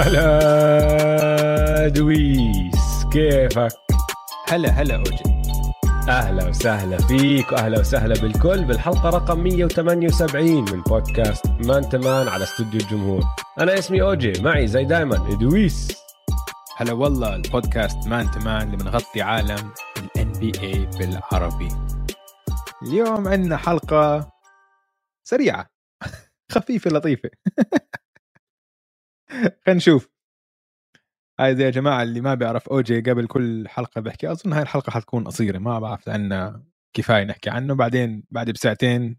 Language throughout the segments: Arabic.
هلا دويس كيفك؟ هلا هلا أوجي. أهلا وسهلا فيك وأهلا وسهلا بالكل بالحلقة رقم 178 من بودكاست مان تمان على استوديو الجمهور. أنا اسمي أوجي معي زي دايما ادويس هلا والله البودكاست مان تمان اللي بنغطي عالم ال NBA بالعربي. اليوم عندنا حلقة سريعة خفيفة لطيفة. خلينا نشوف هاي زي يا جماعة اللي ما بيعرف اوجي قبل كل حلقة بحكي أظن هاي الحلقة حتكون قصيرة ما بعرف عنا كفاية نحكي عنه بعدين بعد بساعتين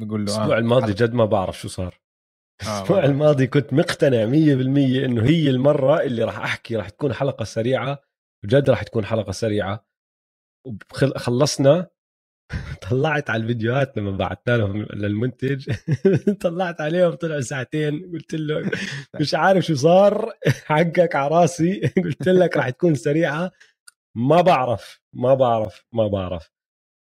بقول له الأسبوع آه الماضي حلقة. جد ما بعرف شو صار آه الأسبوع والله. الماضي كنت مقتنع 100% إنه هي المرة اللي راح أحكي راح تكون حلقة سريعة وجد راح تكون حلقة سريعة وخلصنا طلعت على الفيديوهات لما بعثنا لهم للمنتج. طلعت عليهم طلعوا ساعتين. قلت له مش عارف شو صار حقك على راسي. قلت لك راح تكون سريعة. ما بعرف ما بعرف ما بعرف.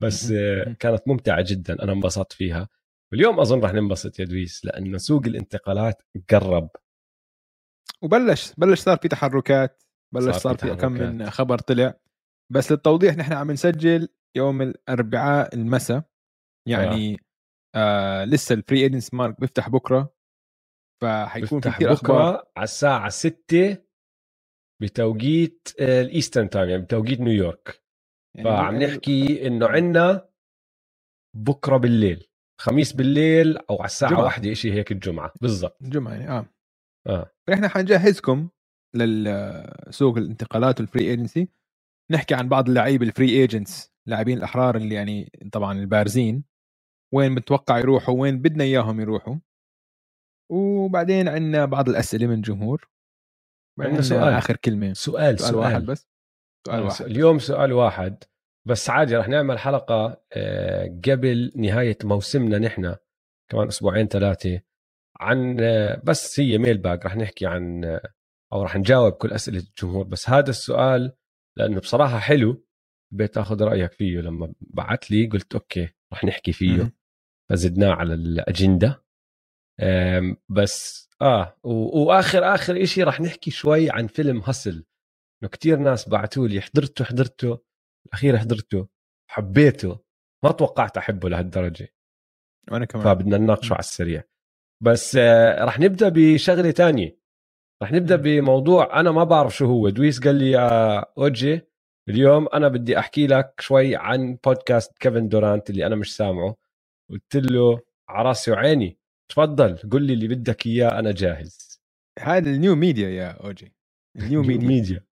بس كانت ممتعة جدا. أنا انبسطت فيها. واليوم أظن راح ننبسط يا دويس لأنه سوق الانتقالات قرب. وبلش بلش صار في تحركات بلش صار صار, في كم من. خبر طلع. بس للتوضيح نحن عم نسجل يوم الأربعاء المساء يعني آه. لسه ال free agency market بيفتح بكرة فحيكون في كثير أخبار بكرة على الساعة 6 بتوقيت آه، ال Eastern Time يعني بتوقيت نيويورك يعني فعم نحكي إنه عندنا بكرة بالليل خميس بالليل أو على الساعة. واحدة شيء هيك الجمعة بالضبط. الجمعه يعني آه. آه. فاحنا حنجهزكم للسوق الانتقالات وال free agency نحكي عن بعض اللعيبة ال free agents لاعبين الأحرار اللي يعني طبعا البارزين وين بنتوقع يروحوا وين بدنا إياهم يروحوا. وبعدين عندنا بعض الأسئلة من الجمهور عندنا سؤال. آخر كلمة. سؤال سؤال, سؤال, واحد بس. سؤال آه، واحد اليوم سؤال واحد. بس عادي رح نعمل حلقة آه، قبل نهاية موسمنا نحن كمان أسبوعين ثلاثة عن آه، بس هي mailbag رح نحكي عن أو رح نجاوب كل أسئلة الجمهور. بس هذا السؤال لأنه بصراحة حلو. بدي أخذ رأيك فيه لما بعت لي قلت okay رح نحكي فيه. فزدناه على الأجندة. آم، بس آه و- وآخر آخر إشي رح نحكي شوي عن فيلم Hustle إنه كتير ناس بعثوا لي حضرته حضرته. الأخير حضرته. حبيته. ما توقعت أحبه لهالدرجة. وأنا كمان. فبدنا نناقشه على السريع. بس آه، رح نبدأ بشغلة تانية. رح نبدأ بموضوع أنا ما بعرف شو هو. دويس قال لي يا أوجي اليوم أنا بدي أحكي لك شوي عن بودكاست كيفن دورانت اللي أنا مش سامعه. قلت له على راسي وعيني تفضل قل لي اللي بدك إياه أنا جاهز. هذا ال new media يا أوجي. ال new media. media.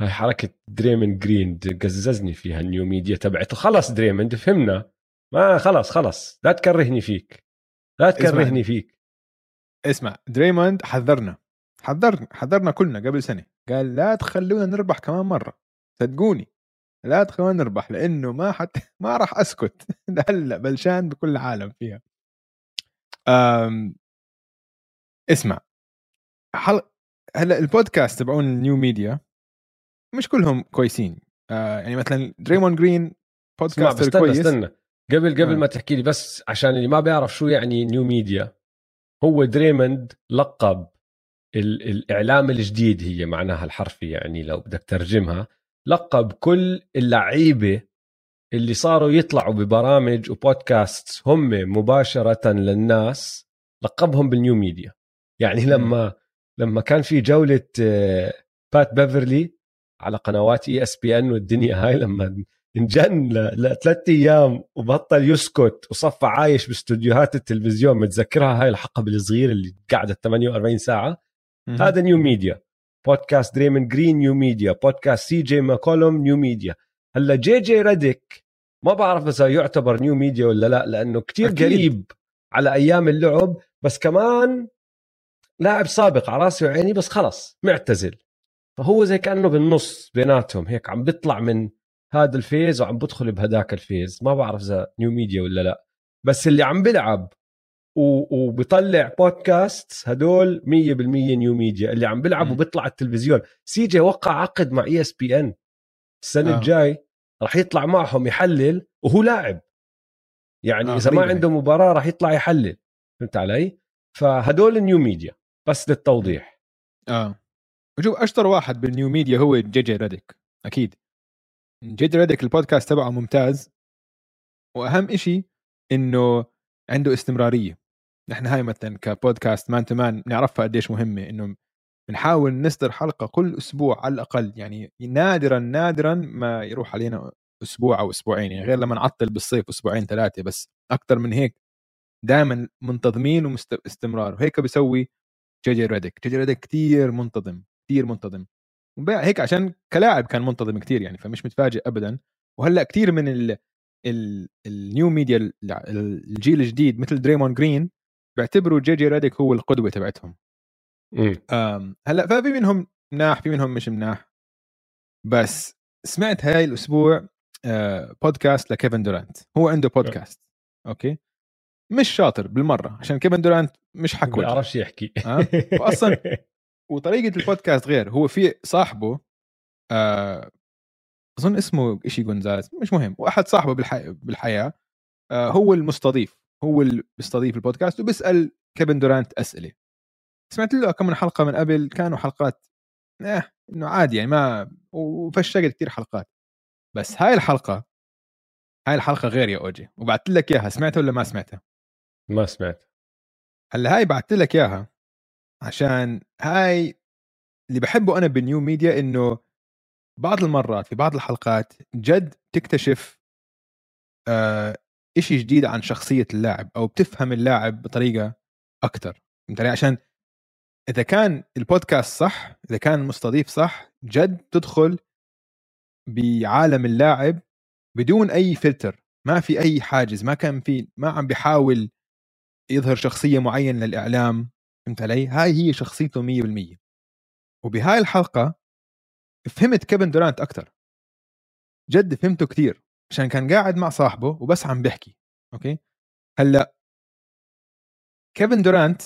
هاي حركة دريموند جرين قززني فيها ال new media تبعته خلص دريموند فهمنا. ما خلص خلص. لا تكرهني فيك. لا تكرهني فيك. اسمع دريموند حذرنا. حذرنا حذرنا كلنا قبل سنة. قال لا تخلونا نربح كمان مرة. صدقوني لا تخلونا نربح لأنه ما حت ما راح أسكت هلا بلشان بكل العالم فيها. أم... اسمع حل... هلأ البودكاست تبعون ال New Media مش كلهم كويسين. آه يعني مثلا دريمون جرين podcaster استنى كويس. استنى. قبل قبل آه. ما تحكي لي بس عشان اللي ما بيعرف شو يعني New Media هو دريمند لقب ال- الإعلام الجديد هي معناها الحرفي يعني لو بدك ترجمها. لقب كل اللعيبة اللي صاروا يطلعوا ببرامج وبودكاست هم مباشرة للناس لقبهم بال New Media يعني. لما لما كان في جولة آه، بات بيفرلي على قنوات ESPN والدنيا هاي لما انجن لثلاث أيام وبطل يسكت وصفى عايش باستوديوهات التلفزيون متذكرها هاي الحقبة الصغيرة اللي قعدت 48 ساعة. هذا New Media بودكاست دريمن جرين New Media بودكاست سي جي ماكولوم New Media. هلا جي جي ريديك ما بعرف إذا يعتبر New Media ولا لا لأنه كتير أكيد. قريب على أيام اللعب بس كمان لاعب سابق على رأسي وعيني بس خلص معتزل. فهو زي كأنه بالنص بيناتهم هيك عم بيطلع من هذا ال phase وعم بدخل بهداك ال phase. ما بعرف إذا New Media ولا لا. بس اللي عم بيلعب و- وبيطلع بودكاست هدول 100% New Media اللي عم بيلعب مم. وبيطلع على التلفزيون. سي جي وقع عقد مع ESPN السنة آه. الجاي راح يطلع معهم يحلل وهو لاعب. يعني آه، إذا ما عنده مباراة راح يطلع يحلل. فهمت علي؟ فهدول ال New Media بس للتوضيح. آه. وشوف أشطر واحد بال New Media هو جي جي ريديك أكيد. جي جي ريديك البودكاست تبعه ممتاز. وأهم إشي إنه عنده استمرارية. نحن هاي مثلا كبودكاست Man to Man بنعرفها قديش مهمة إنه بنحاول نصدر حلقة كل أسبوع على الأقل يعني نادرا نادرا ما يروح علينا أسبوع أو أسبوعين يعني غير لما نعطل بالصيف أسبوعين ثلاثة بس أكثر من هيك دائما منتظمين واستمرار وهيك بيسوي جي جي ريديك. جي جي ريديك كثير منتظم كثير منتظم. هيك عشان كلاعب كان منتظم كثير يعني فمش متفاجئ ابدا. وهلأ كثير من ال ال New Media الجيل الجديد مثل دريمون جرين بيعتبروا جي جي ريديك هو القدوة تبعتهم. هلا ففي منهم مناح في منهم مش مناح. بس سمعت هاي الأسبوع بودكاست لكيفن دورانت. هو عنده بودكاست أوكي؟ مش شاطر بالمرة عشان كيفن دورانت مش حكوي ما بيعرفش يحكي. أه؟ واصلا وطريقة البودكاست غير هو في صاحبه آه أظن اسمه شيء جونزاليز مش مهم واحد صاحبه بالحي... بالحياة آه هو المستضيف. هو اللي بيستضيف البودكاست وبيسأل كيفن دورانت أسئلة. سمعت له كم من حلقة من قبل كانوا حلقات آه إنه عادي يعني ما وفشقت كثير حلقات. بس هاي الحلقة هاي الحلقة غير يا أوجي. وبعثت لك إياها سمعتها ولا ما سمعتها؟ ما سمعت هلأ هاي بعثت لك إياها عشان هاي اللي بحبه أنا بال New Media إنه بعض المرات في بعض الحلقات جد تكتشف آه إشي جديد عن شخصية اللاعب أو بتفهم اللاعب بطريقة أكثر فهمت علي عشان إذا كان البودكاست صح إذا كان المستضيف صح جد تدخل بعالم اللاعب بدون أي فلتر ما في أي حاجز ما كان في ما عم بيحاول يظهر شخصية معينة للإعلام فهمت علي؟ هاي هي شخصيته 100% وبهاي الحلقة فهمت كيفن دورانت أكثر جد فهمته كثير عشان كان قاعد مع صاحبه وبس عم بيحكي أوكي؟ هلأ كيفن دورانت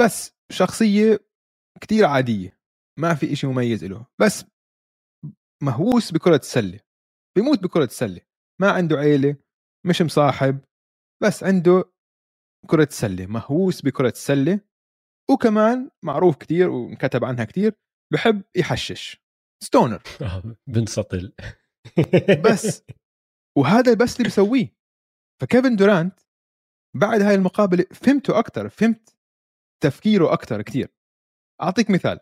بس شخصية كثير عادية ما في إشي مميز له بس مهووس بكرة السلة بيموت بكرة السلة ما عنده عيلة مش مصاحب بس عنده كرة السلة مهووس بكرة السلة وكمان معروف كتير وانكتب عنها كتير بحب يحشش stoner. بنسطل بس. وهذا بس اللي بسويه. فكيفن دورانت بعد هاي المقابلة فهمته أكثر فهمت تفكيره أكثر كثير أعطيك مثال.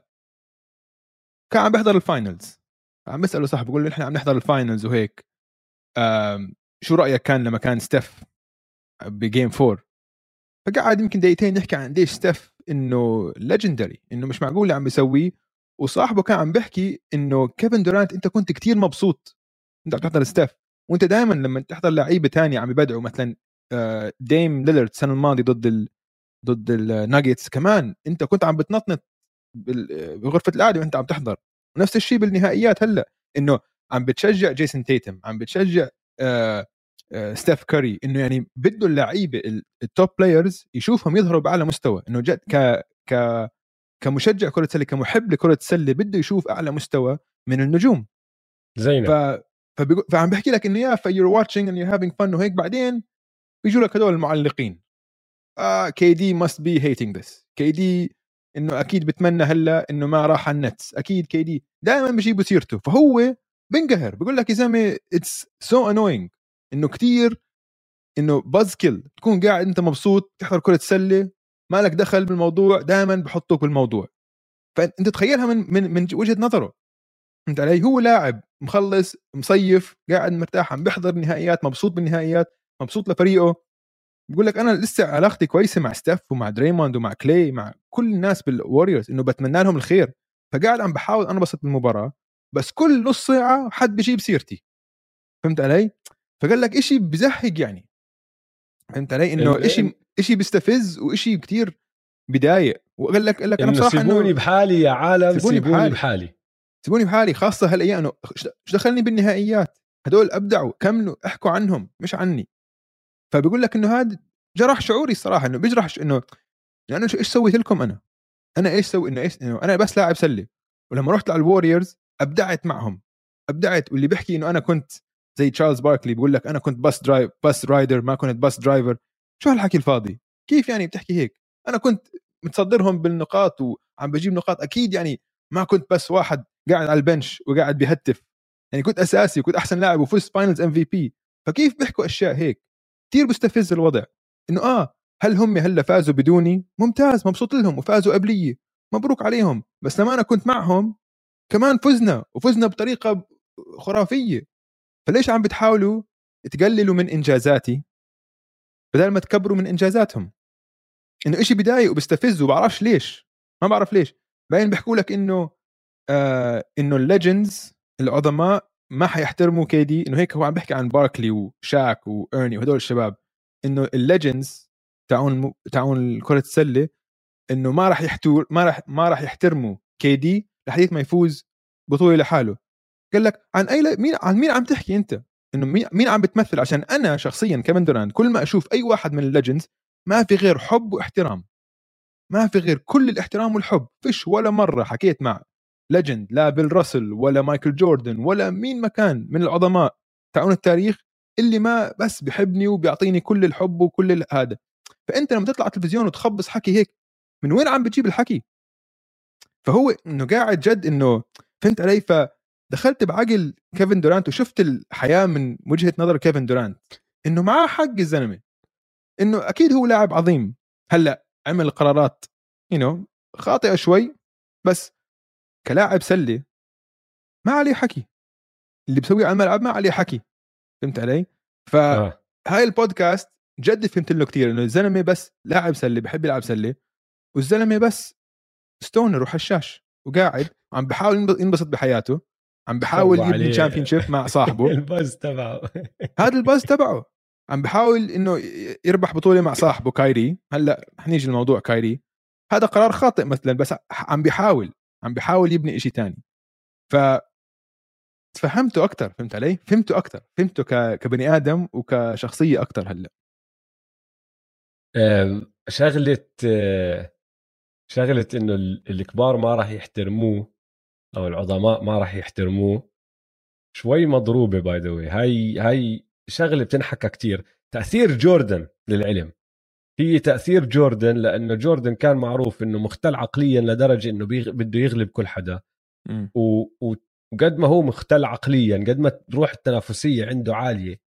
كان عم بيحضر ال finals عم بسأله صاحبه بقول له إحنا عم نحضر ال finals وهيك. شو رأيك كان لما كان ستيف ب game 4 فقعد يمكن دقيقتين نحكي عن قديش ستيف إنه legendary إنه مش معقول اللي عم بيسويه. وصاحبه كان عم بيحكي إنه كيفن دورانت أنت كنت كتير مبسوط. أنت عم تحضر ستيف وأنت دائما لما تحضر لعيبه تانية عم يبدعوا مثلا ديم ليلرد السنة الماضية ضد ال ضد الناجتس كمان أنت كنت عم بتنطنط بغرفة القعدة وأنت عم تحضر. ونفس الشيء بالنهائيات هلأ إنه عم بتشجع جيسون تيتم عم بتشجع ستيف كاري إنه يعني بده اللعيبة ال top players يشوفهم يظهروا بأعلى مستوى. إنه جد ك ك كمشجع كرة سلة كمحب لكرة السله بده يشوف أعلى مستوى من النجوم. زينب. ف... فعم بحكي لك إنه yeah you're watching and you having fun وهيك بعدين بيجوا لك هدول المعلقين. آه KD must be hating this KD إنه أكيد بتمنى هلأ إنه ما راح على النتس أكيد KD دائما بجيبوا سيرته. فهو بنقهر بقول لك يا زلمة it's so annoying إنه كتير إنه buzzkill تكون قاعد أنت مبسوط تحضر كرة سلة ما لك دخل بالموضوع دائما بحطوك بالموضوع. فأنت تخيلها من من من وجهة نظره. فهمت علي؟ هو لاعب مخلص مصيف قاعد مرتاح عم بيحضر النهائيات مبسوط بالنهائيات مبسوط لفريقه بقول لك أنا لسه علاقتي كويسة مع ستيف ومع دريموند ومع كلي مع كل الناس بالوريورز إنه بتمنى لهم الخير فقاعد عم بحاول انبسط بالمباراة بس كل نص ساعة حد بيجيب سيرتي فهمت علي؟ فقال لك إشي بزهق يعني فهمت علي؟ إنه إشي إشي بيستفز وإشي كتير بضايق وقال لك قال لك أنا بصراحة سيبوني بحالي يا عالم سيبوني, سيبوني بحالي. بحالي سيبوني بحالي خاصة هالايام أنه إيش دخلني بالنهائيات؟ هدول أبدعوا كملوا احكوا عنهم مش عني. فبيقول لك إنه هذا جرح شعوري الصراحة إنه بيجرح إنه لأنه إيش سويت لكم أنا؟ أنا إيش سوي إنه إيش إنه أنا بس لاعب سلة. ولما رحت على ال Warriors أبدعت معهم. أبدعت واللي بيحكي إنه أنا كنت زي تشارلز باركلي بيقول لك أنا كنت بس drive بس rider ما كنت بس driver شو هالحكي الفاضي؟ كيف يعني بتحكي هيك؟ أنا كنت متصدرهم بالنقاط وعم بجيب نقاط. أكيد يعني ما كنت بس واحد قاعد على ال bench وقاعد بيهتف. يعني كنت أساسي وكنت أحسن لاعب وفزت Finals MVP فكيف بيحكوا أشياء هيك؟ كثير بيستفز الوضع. إنه آه هل هم هلأ فازوا بدوني؟ ممتاز مبسوط لهم وفازوا قبليه مبروك عليهم. بس لما أنا كنت معهم كمان فزنا وفزنا بطريقة خرافية. فليش عم بتحاولوا تقللوا من إنجازاتي؟ بدل ما تكبروا من إنجازاتهم. إنه إشي بضايق وبستفز وبعرفش ليش. ما بعرف ليش. بعدين بيحكوا لك إنه آه إنه ال legends العظماء ما حيحترموا KD إنه هيك هو عم بيحكي عن باركلي وشاك وإرني وهدول الشباب. إنه ال legends تاعون تاعون كرة السلة إنه ما راح يحتور ما راح ما راح يحترموا KD لحديت ما يفوز بطولة لحاله. قال لك عن أي مين عن مين عم تحكي أنت؟ إنه مين عم بتمثل؟ عشان أنا شخصيا كمان دورانت كل ما أشوف أي واحد من ال legends ما في غير حب واحترام. ما في غير كل الاحترام والحب. فيش ولا مرة حكيت مع legend لا بيل راسل ولا مايكل جوردن ولا مين ما كان من العظماء. تاعون التاريخ اللي ما بس بحبني وبيعطيني كل الحب وكل هذا. فأنت لما تطلع على التلفزيون وتخبص حكي هيك من وين عم بتجيب الحكي؟ فهو إنه قاعد جد إنه فهمت علي؟ فدخلت بعقل كيفن دورانت وشفت الحياة من وجهة نظر كيفن دورانت. إنه معاه حق الزلمة. إنه أكيد هو لاعب عظيم. هلأ عمل قرارات يو you know, خاطئة شوي بس كلاعب سله ما عليه حكي. اللي بسويه على الملعب ما عليه حكي. فهمت علي؟ فهاي آه. البودكاست جد فهمت له كثير إنه الزلمة بس لاعب سله بحب يلعب سله والزلمة بس stoner وحشاش وقاعد عم بحاول ينبسط بحياته. عم بحاول يبني championship مع صاحبه. الباز تبعه. هذا الباز تبعه. عم بحاول إنه يربح بطولة مع صاحبه كايري. هلأ حنيجي لموضوع كايري. هذا قرار خاطئ مثلا بس عم بيحاول. عم بيحاول يبني إشي تاني. ف تفهمته أكثر فهمت علي؟ فهمته أكثر فهمته ك... كبني آدم وكشخصية أكثر هلأ. شغلة شغلة إنه الكبار ما راح يحترموه أو العظماء ما راح يحترموه شوي مضروبة باي ذا هاي هاي شغلة بتنحكى كتير. تأثير جوردن للعلم. هي تأثير جوردن لأنه جوردن كان معروف إنه مختل عقليا لدرجة إنه بيغ... بده يغلب كل حدا. و... وقد ما هو مختل عقليا قد ما تروح التنافسية عنده عالية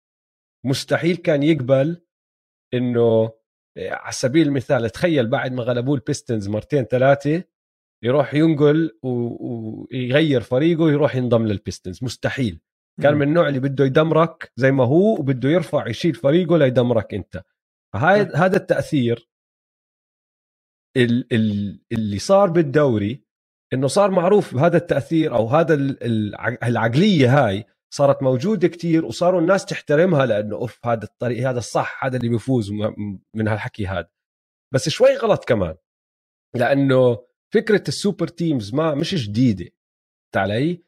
مستحيل كان يقبل إنه على سبيل المثال تخيل بعد ما غلبوه البيستونز مرتين ثلاثة يروح ينقل ويغير فريقه ويروح ينضم للبيستونز. مستحيل. كان من النوع اللي بده يدمرك زي ما هو وبده يرفع يشيل فريقه ليدمرك أنت. فهاي هذا التأثير اللي صار بالدوري إنه صار معروف بهذا التأثير أو هذا العقلية هاي صارت موجودة كتير وصاروا الناس تحترمها لأنه أوف هذا الطريق هذا الصح هذا اللي بيفوز من هالحكي هذا. بس شوي غلط كمان لأنه فكرة ال super teams ما مش جديدة. يعني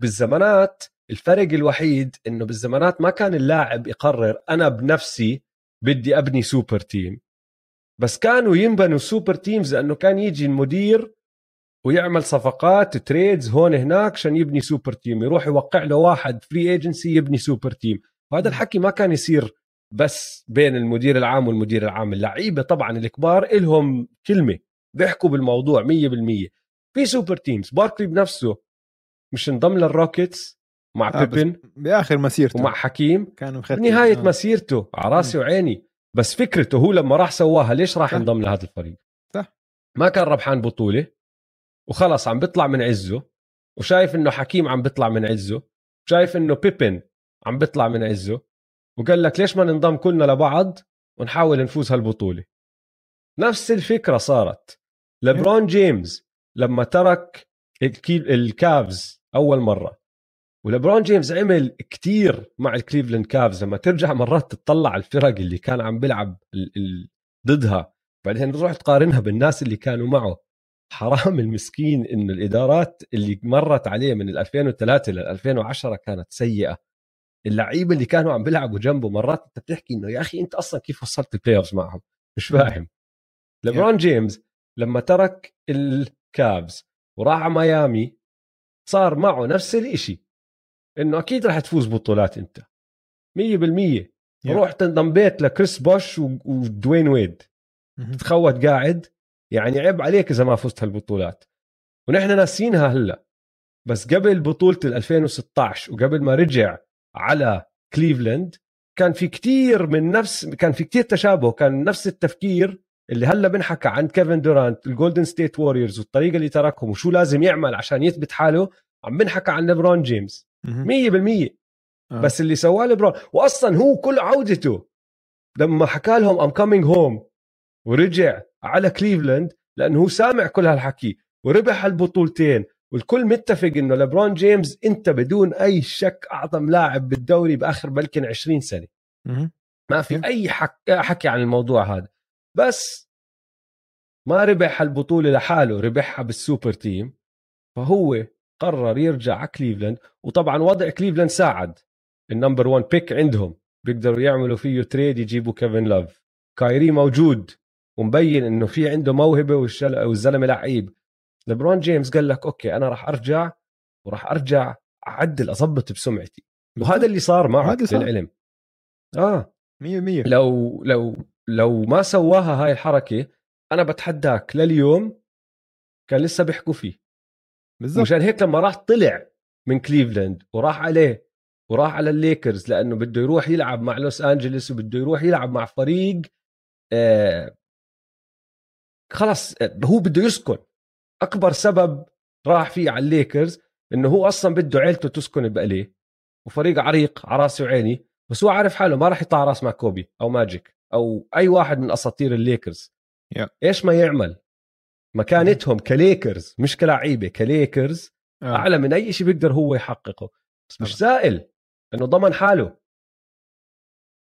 بالزمانات الفرق الوحيد إنه بالزمانات ما كان اللاعب يقرر أنا بنفسي بدي أبني super team. بس كانوا ينبنوا super teams لأنه كان يجي المدير ويعمل صفقات trades هون هناك عشان يبني super team يروح يوقع له واحد free agency يبني super team. وهذا الحكي ما كان يصير بس بين المدير العام والمدير العام. اللعيبة طبعا الكبار إلهم كلمة بيحكوا بالموضوع 100% في super teams باركلي بنفسه مش انضم للروكيتس؟ مع آه بيبن بآخر مسيرته. ومع حكيم. كانوا بنهايه آه. مسيرته. على راسي وعيني. بس فكرته هو لما راح سواها ليش راح ينضم لهذا الفريق؟ صح. ما كان ربحان بطولة. وخلص عم بيطلع من عزه. وشايف إنه حكيم عم بيطلع من عزه. شايف إنه بيبن عم بيطلع من عزه. وقال لك ليش ما ننضم كلنا لبعض ونحاول نفوز هالبطولة؟ نفس الفكرة صارت. لبرون جيمس لما ترك الكافز أول مرة. ولبرون جيمس عمل كتير مع الكليفلاند كافز. لما ترجع مرات تطلع على الفرق اللي كان عم بيلعب ضدها بعدين تروح تقارنها بالناس اللي كانوا معه. حرام المسكين إنه الإدارات اللي مرت عليه من 2003 ل 2010 كانت سيئة. اللعيبة اللي كانوا عم بيلعبوا جنبه مرات أنت بتحكي إنه يا أخي أنت أصلا كيف وصلت ال playoffs معهم؟ مش فاهم. لبرون جيمس لما ترك الكافز وراح على ميامي صار معه نفس الإشي. إنه أكيد راح تفوز بطولات أنت. 100% رحت انضميت لكريس بوش ودوين ويد. تاخوت قاعد. يعني عيب عليك إذا ما فزت هالبطولات. ونحن ناسينها هلأ. بس قبل بطولة 2016 وقبل ما رجع على كليفلاند كان في كتير من نفس كان في كتير تشابه كان نفس التفكير اللي هلأ بنحكى عن كيفن دورانت والجولدن ستيت ووريرز والطريقة اللي تركهم وشو لازم يعمل عشان يثبت حاله عم بنحكى عن ليبرون جيمس. 100% آه. بس اللي سواه ليبرون واصلا هو كل عودته لما حكى لهم I'm coming home ورجع على كليفلاند لأنه هو سامع كل هالحكي وربح البطولتين والكل متفق إنه ليبرون جيمس أنت بدون أي شك أعظم لاعب بالدوري بآخر بلكن 20 سنة. ما في أي حك... حكي عن الموضوع هذا. بس ما ربح البطوله لحاله ربحها بال super team فهو قرر يرجع على كليفلاند وطبعا وضع كليفلاند ساعد. ال number 1 pick عندهم. بيقدروا يعملوا فيه trade يجيبوا كيفن لاف كايري موجود. ومبين إنه في عنده موهبة والزلمة لعيب. لبرون جيمس قال لك أوكي أنا راح أرجع وراح أرجع أعدل أظبط بسمعتي. وهذا اللي صار معه للعلم. آه. 100% لو لو لو ما سواها هاي الحركة أنا بتحداك لليوم كان لسه بيحكوا فيه. بالزبط. مشان هيك لما راح طلع من كليفلاند وراح عليه وراح على الليكرز لأنه بده يروح يلعب مع لوس انجلوس وبده يروح يلعب مع فريق آه خلص آه، هو بده يسكن أكبر سبب راح فيه على الليكرز إنه هو أصلا بده عيلته تسكن بـ LA وفريق عريق على راسي وعيني بس هو عارف حاله ما راح يطلع راس مع كوبي أو ماجيك أو أي واحد من أساطير الليكرز yeah. إيش ما يعمل مكانتهم كليكرز مش كلاعيبة كليكرز. uh. أعلى من أي شيء بيقدر هو يحققه. بس مش زائل إنه ضمن حاله.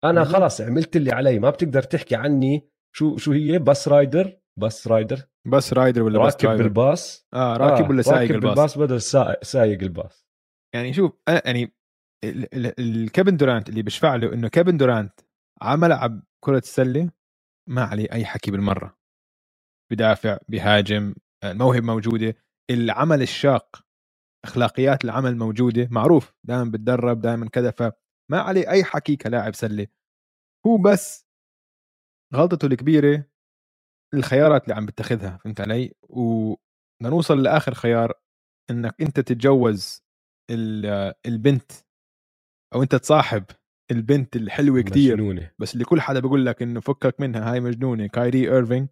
أنا خلص عملت اللي علي ما بتقدر تحكي عني شو شو هي bus rider؟ bus rider. bus rider ولا راكب بس راكب بالباص. آه راكب آه. ولا سايق راكب الباص بدل سايق الباص. يعني شوف أنا يعني الكيفن دورانت اللي بيشفع له إنه كيفن دورانت عم لعب كرة السلة ما عليه أي حكي بالمرة. بدافع بهاجم الموهبة موجودة. العمل الشاق أخلاقيات العمل موجودة. معروف دائما بتدرب دائما كذا. فما عليه أي حكي كلاعب سلة. هو بس غلطته الكبيرة الخيارات اللي عم بتاخذها فهمت علي؟ ونوصل لآخر خيار إنك أنت تتجوز البنت أو أنت تصاحب البنت الحلوة كثير. بس اللي كل حدا بيقول لك إنه فكك منها هاي مجنونة. كايري ايرفينج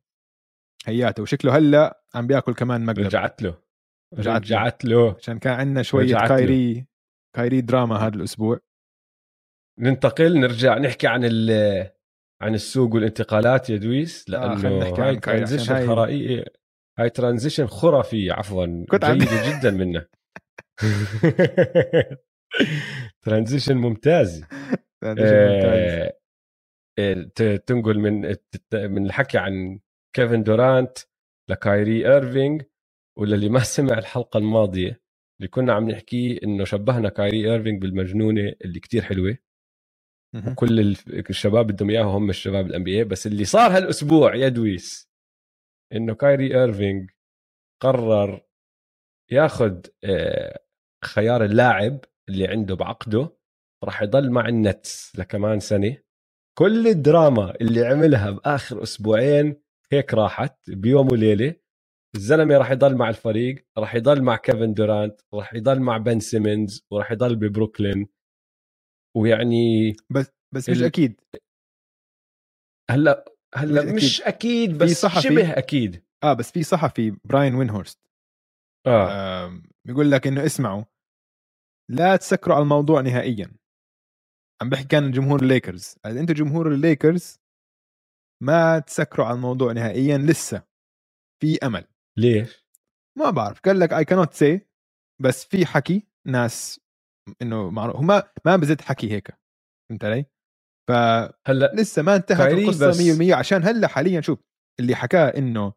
هياته وشكله هلأ عم بيأكل كمان مقلب. رجعت له. رجعت, رجعت له. عشان كان عندنا شوية كايري له. كايري دراما هذا الأسبوع. ننتقل نرجع نحكي عن عن السوق والانتقالات يا دويس آه، لأنه آه هاي transition هاي... هاي transition خرافي عفوا كنت جيدة جدا منك transition ممتاز. آه... آه، تنقل من من الحكي عن كيفن دورانت لكايري ايرفينج وللي ما سمع الحلقة الماضية اللي كنا عم نحكي إنه شبهنا كايري ايرفينج بالمجنونة اللي كتير حلوة. وكل الشباب بدهم إياها هم الشباب الان بس اللي صار هالأسبوع يا دويس إنه كايري ايرفينج قرر ياخذ آه، خيار اللاعب اللي عنده بعقده راح يضل مع النتس لكمان سنة. كل الدراما اللي عملها بآخر أسبوعين هيك راحت. بيوم وليلة الزلمة راح يضل مع الفريق راح يضل مع كيفن دورانت راح يضل مع بن سيمنز وراح يضل ببروكلين. ويعني بس بس مش ال... أكيد. هلا هلا مش, مش أكيد. بس صحفي... شبه أكيد. آه بس في صحفي براين وينهورست. آه, آه بيقول لك إنه اسمعوا لا تسكروا على الموضوع نهائيا. عم بحكي كان جمهور الليكرز. أنتم جمهور الليكرز ما تسكروا على الموضوع نهائيا لسه. في أمل. ليش؟ ما بعرف. قال لك اي كانوت سي بس في حكي ناس إنه معروف. ما ما بزت حكي هيك. فهمت علي؟ ف هلأ لسه ما انتهت القصة بس... 100% عشان هلأ حاليا شوف اللي حكاه إنه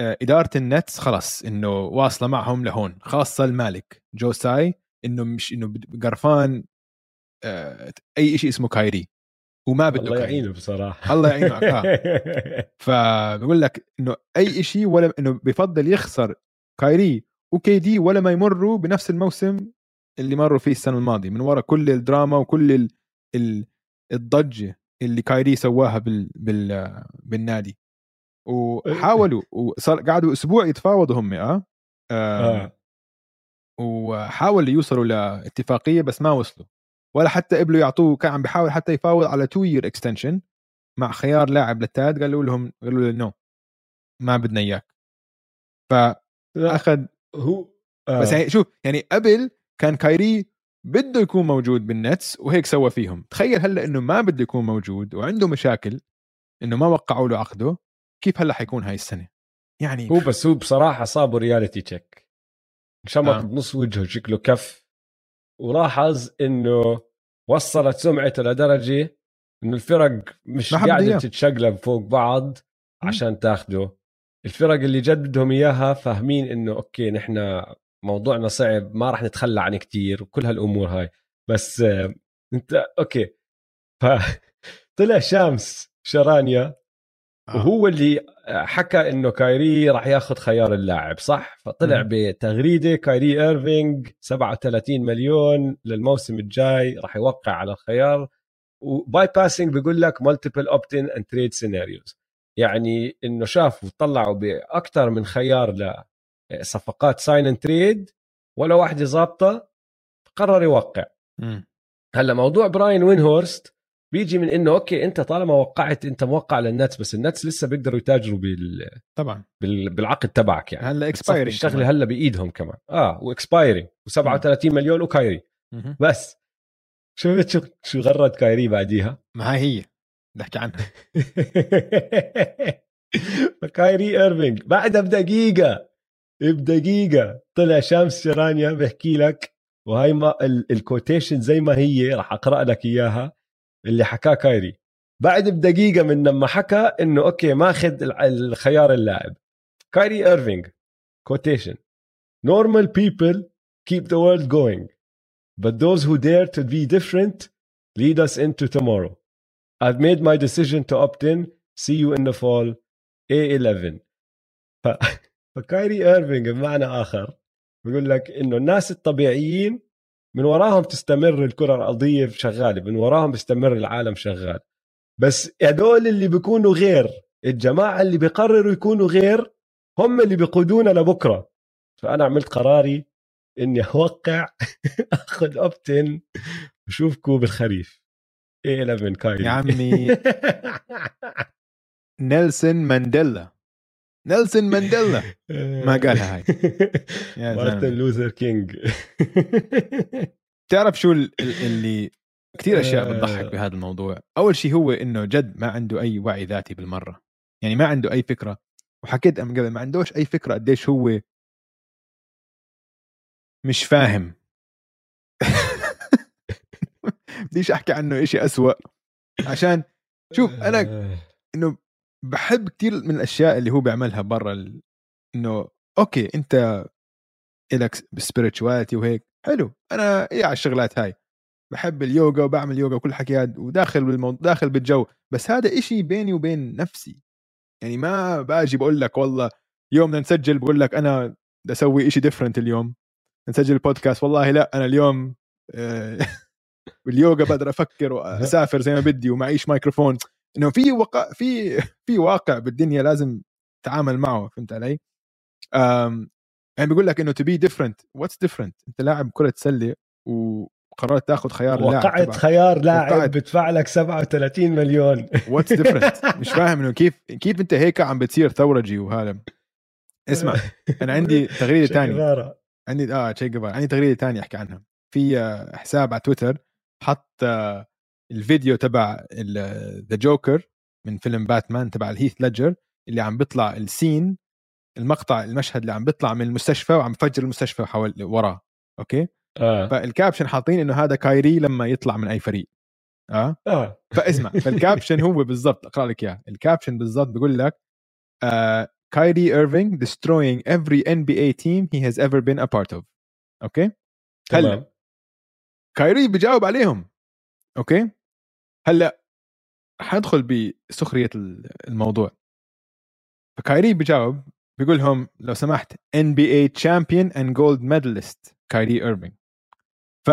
آه، إدارة النتس خلص إنه واصلة معهم لهون. خاصة المالك جو ساي إنه مش إنه قرفان آه، أي شيء اسمه كايري. وما بده الله يعينه بصراحة الله يعينه. فبقول لك إنه أي شيء ولا إنه بفضل يخسر كايري و KD ولا ما يمروا بنفس الموسم اللي مروا فيه السنة الماضية من وراء كل الدراما وكل ال... ال... الضجة اللي كايري سواها بال... بال... بالنادي وحاولوا وصار قعدوا أسبوع يتفاوضوا هم آه. آه. وحاولوا يوصلوا لاتفاقية بس ما وصلوا ولا حتى قبلوا يعطوه كان عم بيحاول حتى يفاوض على two year extension مع خيار لاعب للتاد قالوا لهم قالوا له no ما بدنا إياك. فاخذ هو آه. بس يعني شوف يعني قبل كان كايري بده يكون موجود بالنتس وهيك سوى فيهم. تخيل هلأ إنه ما بده يكون موجود وعنده مشاكل إنه ما وقعوا له عقده كيف هلأ حيكون هاي السنة؟ يعني هو بس هو بصراحة صابه reality check شمط آه. بنص وجهه شكله كف. ولاحظ إنه وصلت سمعته لدرجة إنه الفرق مش قاعدة تتشقلب فوق بعض عشان تاخده. الفرق اللي جد بدهم إياها فاهمين إنه أوكي نحن موضوعنا صعب ما راح نتخلى عن كتير وكل هالأمور هاي. بس آه، أنت أوكي. فطلع شامس شرانيا. آه. وهو اللي حكى إنه كايري راح ياخذ خيار اللاعب صح فطلع م. بتغريدة كايري ايرفينج 37 مليون للموسم الجاي راح يوقع على الخيار و bypassing بيقول لك multiple opt-in and trade scenarios يعني إنه شافوا طلعوا باكثر من خيار لصفقات sign and trade ولا واحدة ظابطة قرر يوقع م. هلا موضوع براين وينهورست بيجي من إنه okay أنت طالما وقعت أنت موقع لل Nets بس ال Nets لسه بيقدروا يتاجروا بال طبعا. بال... بالعقد تبعك يعني. هلا expiring الشغلة هلا بإيدهم كمان. آه و expiring و37 مليون وكايري. م- بس. شفت شو شو غرد كايري بعديها؟ ما هي هي. نحكي عنها. فكايري إيرفينج. بعدها بدقيقة. بدقيقة. طلع شمس شرانيا بحكي لك وهي ما ال quotation زي ما هي راح أقرأ لك إياها. اللي حكاه كايري. بعد بدقيقة من لما حكى إنه okay ماخذ الخيار اللاعب. كايري ايرفينج quotation normal people keep the world going but those who dare to be different lead us into tomorrow. I've made my decision to opt in. See you in the fall A11 ف... فكايري ايرفينج بمعنى آخر بيقول لك إنه الناس الطبيعيين من وراهم تستمر الكرة الأرضية شغالة من وراهم بيستمر العالم شغال. بس هدول اللي بيكونوا غير الجماعة اللي بيقرروا يكونوا غير هم اللي بيقودونا لبكرة. فأنا عملت قراري إني أوقع أخذ أوبتن وشوفكم بالخريف. إيه 11 كايري يا عمي. نيلسون مانديلا. نيلسون مانديلا. ما قالها هاي. مارتن لوثر كينج. تعرف شو اللي كثير أشياء بتضحك آه. بهذا الموضوع؟ أول شيء هو إنه جد ما عنده أي وعي ذاتي بالمرة. يعني ما عنده أي فكرة. وحكيت من قبل ما عندوش أي فكرة قديش هو مش فاهم. بديش أحكي عنه إشي أسوأ. عشان شوف أنا آه. إنه بحب كثير من الأشياء اللي هو بيعملها برا ال... إنه okay أنت إلك spirituality وهيك. حلو. أنا إيه على الشغلات هاي. بحب اليوغا وبعمل يوغا وكل حكيات وداخل بالموضوع داخل بالجو. بس هذا إشي بيني وبين نفسي. يعني ما باجي بقول لك والله يوم بدنا نسجل بقول لك أنا بدي أسوي إشي different اليوم. نسجل البودكاست والله لا أنا اليوم آه، باليوغا بقدر أفكر وأسافر زي ما بدي ومعيش مايكروفون إنه في وقع في في واقع بالدنيا لازم تتعامل معه فهمت علي؟ يعني بيقول لك إنه to be different what's different أنت لاعب كرة سله وقررت تاخذ خيار وقعت خيار لاعب بدفع لك 37 مليون. what's different مش فاهم إنه كيف كيف أنت هيك عم بتصير ثورجي وهذا. اسمع أنا عندي تغريدة ثانية عندي آه تشي عندي تغريدة ثانية أحكي عنها. في آه، حساب على تويتر حط آه، الفيديو تبع the Joker من فيلم باتمان تبع الهيث ليدجر اللي عم بيطلع ال scene المقطع المشهد اللي عم بيطلع من المستشفى وعم بفجر المستشفى حول وراه okay؟ آه. فال caption حاطين إنه هذا كايري لما يطلع من أي فريق آه, آه. فاسمع فال caption هو بالضبط أقرأ لك إياه ال caption بالضبط بيقول لك كايري ايرفينج destroying every NBA team he has ever been a part of okay؟ هلا كايري بجاوب عليهم okay؟ هلأ حندخل بسخرية الموضوع. فكايري بجاوب بيقول لهم لو سمحت NBA champion and gold medalist كايري ايرفينج ف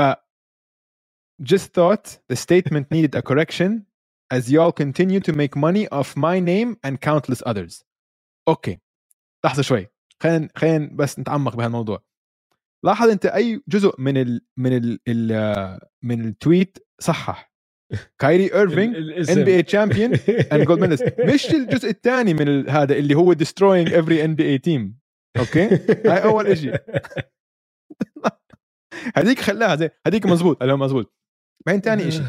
just thought the statement needed a correction as y'all continue to make money off my name and countless others. okay لحظة شوي. خلينا خلينا بس نتعمق بهالموضوع. لاحظ أنت أي جزء من ال من ال ال من ال tweet صحح. كايري ايرفينج NBA champion and gold medalist مش الجزء الثاني من هذا اللي هو destroying every NBA team okay هاي أول شيء هذيك خلاها زي هذيك مزبوط. هذا مزبوط. بعدين ثاني شيء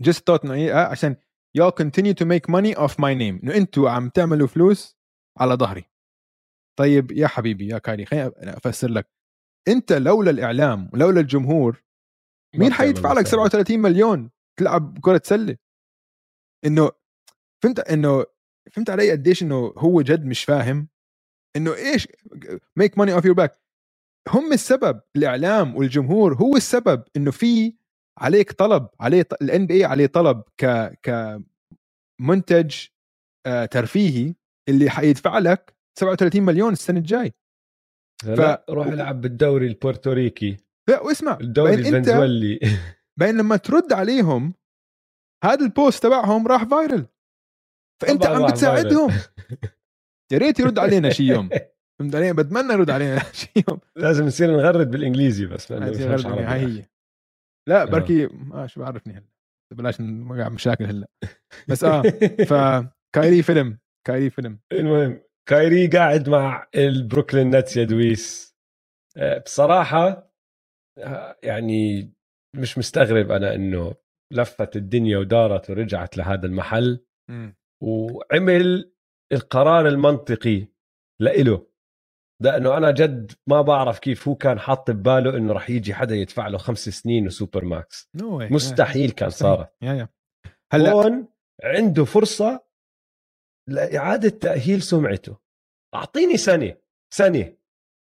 just thought إنه إيه، آه، عشان y'all continue to make money off my name. إنه أنتوا عم تعملوا فلوس على ظهري. طيب يا حبيبي يا كايري خليني أفسر لك. أنت لولا الإعلام ولولا الجمهور مين حيدفع لك 37 مليون؟ تلعب كرة سلة. إنه فهمت إنه فهمت علي قديش إنه هو جد مش فاهم؟ إنه إيش make money off your back هم السبب الإعلام والجمهور هو السبب إنه في عليك طلب عليه ال NBA عليه طلب ك ك منتج آه، ترفيهي اللي حيدفع لك 37 مليون السنة الجاي. لا روح العب بالدوري البورتوريكي. لا واسمع الدوري الفنزويلي. بعدين لما ترد عليهم هذا ال post تبعهم راح viral فأنت عم بتساعدهم. يا ريت يرد علينا شي يوم. فهمت علي؟ بتمنى يرد علينا شي يوم. لازم نصير نغرد بالإنجليزي بس عربي. هاي هي. لا بركي آه شو بعرفني هلا. بلاش نوقع مشاكل هلا. بس آه فكايري فيلم كايري فيلم. المهم كايري قاعد مع ال Brooklyn Nets يا دويس. آه، بصراحة آه، يعني مش مستغرب أنا إنه لفت الدنيا ودارت ورجعت لهذا المحل. وعمل القرار المنطقي لإله. لأنه أنا جد ما بعرف كيف هو كان حاط بباله إنه رح يجي حدا يدفع له خمس سنين و super max. واي مستحيل كان صارت يا يا هلأ هون عنده فرصة لإعادة تأهيل سمعته. أعطيني سنة سنة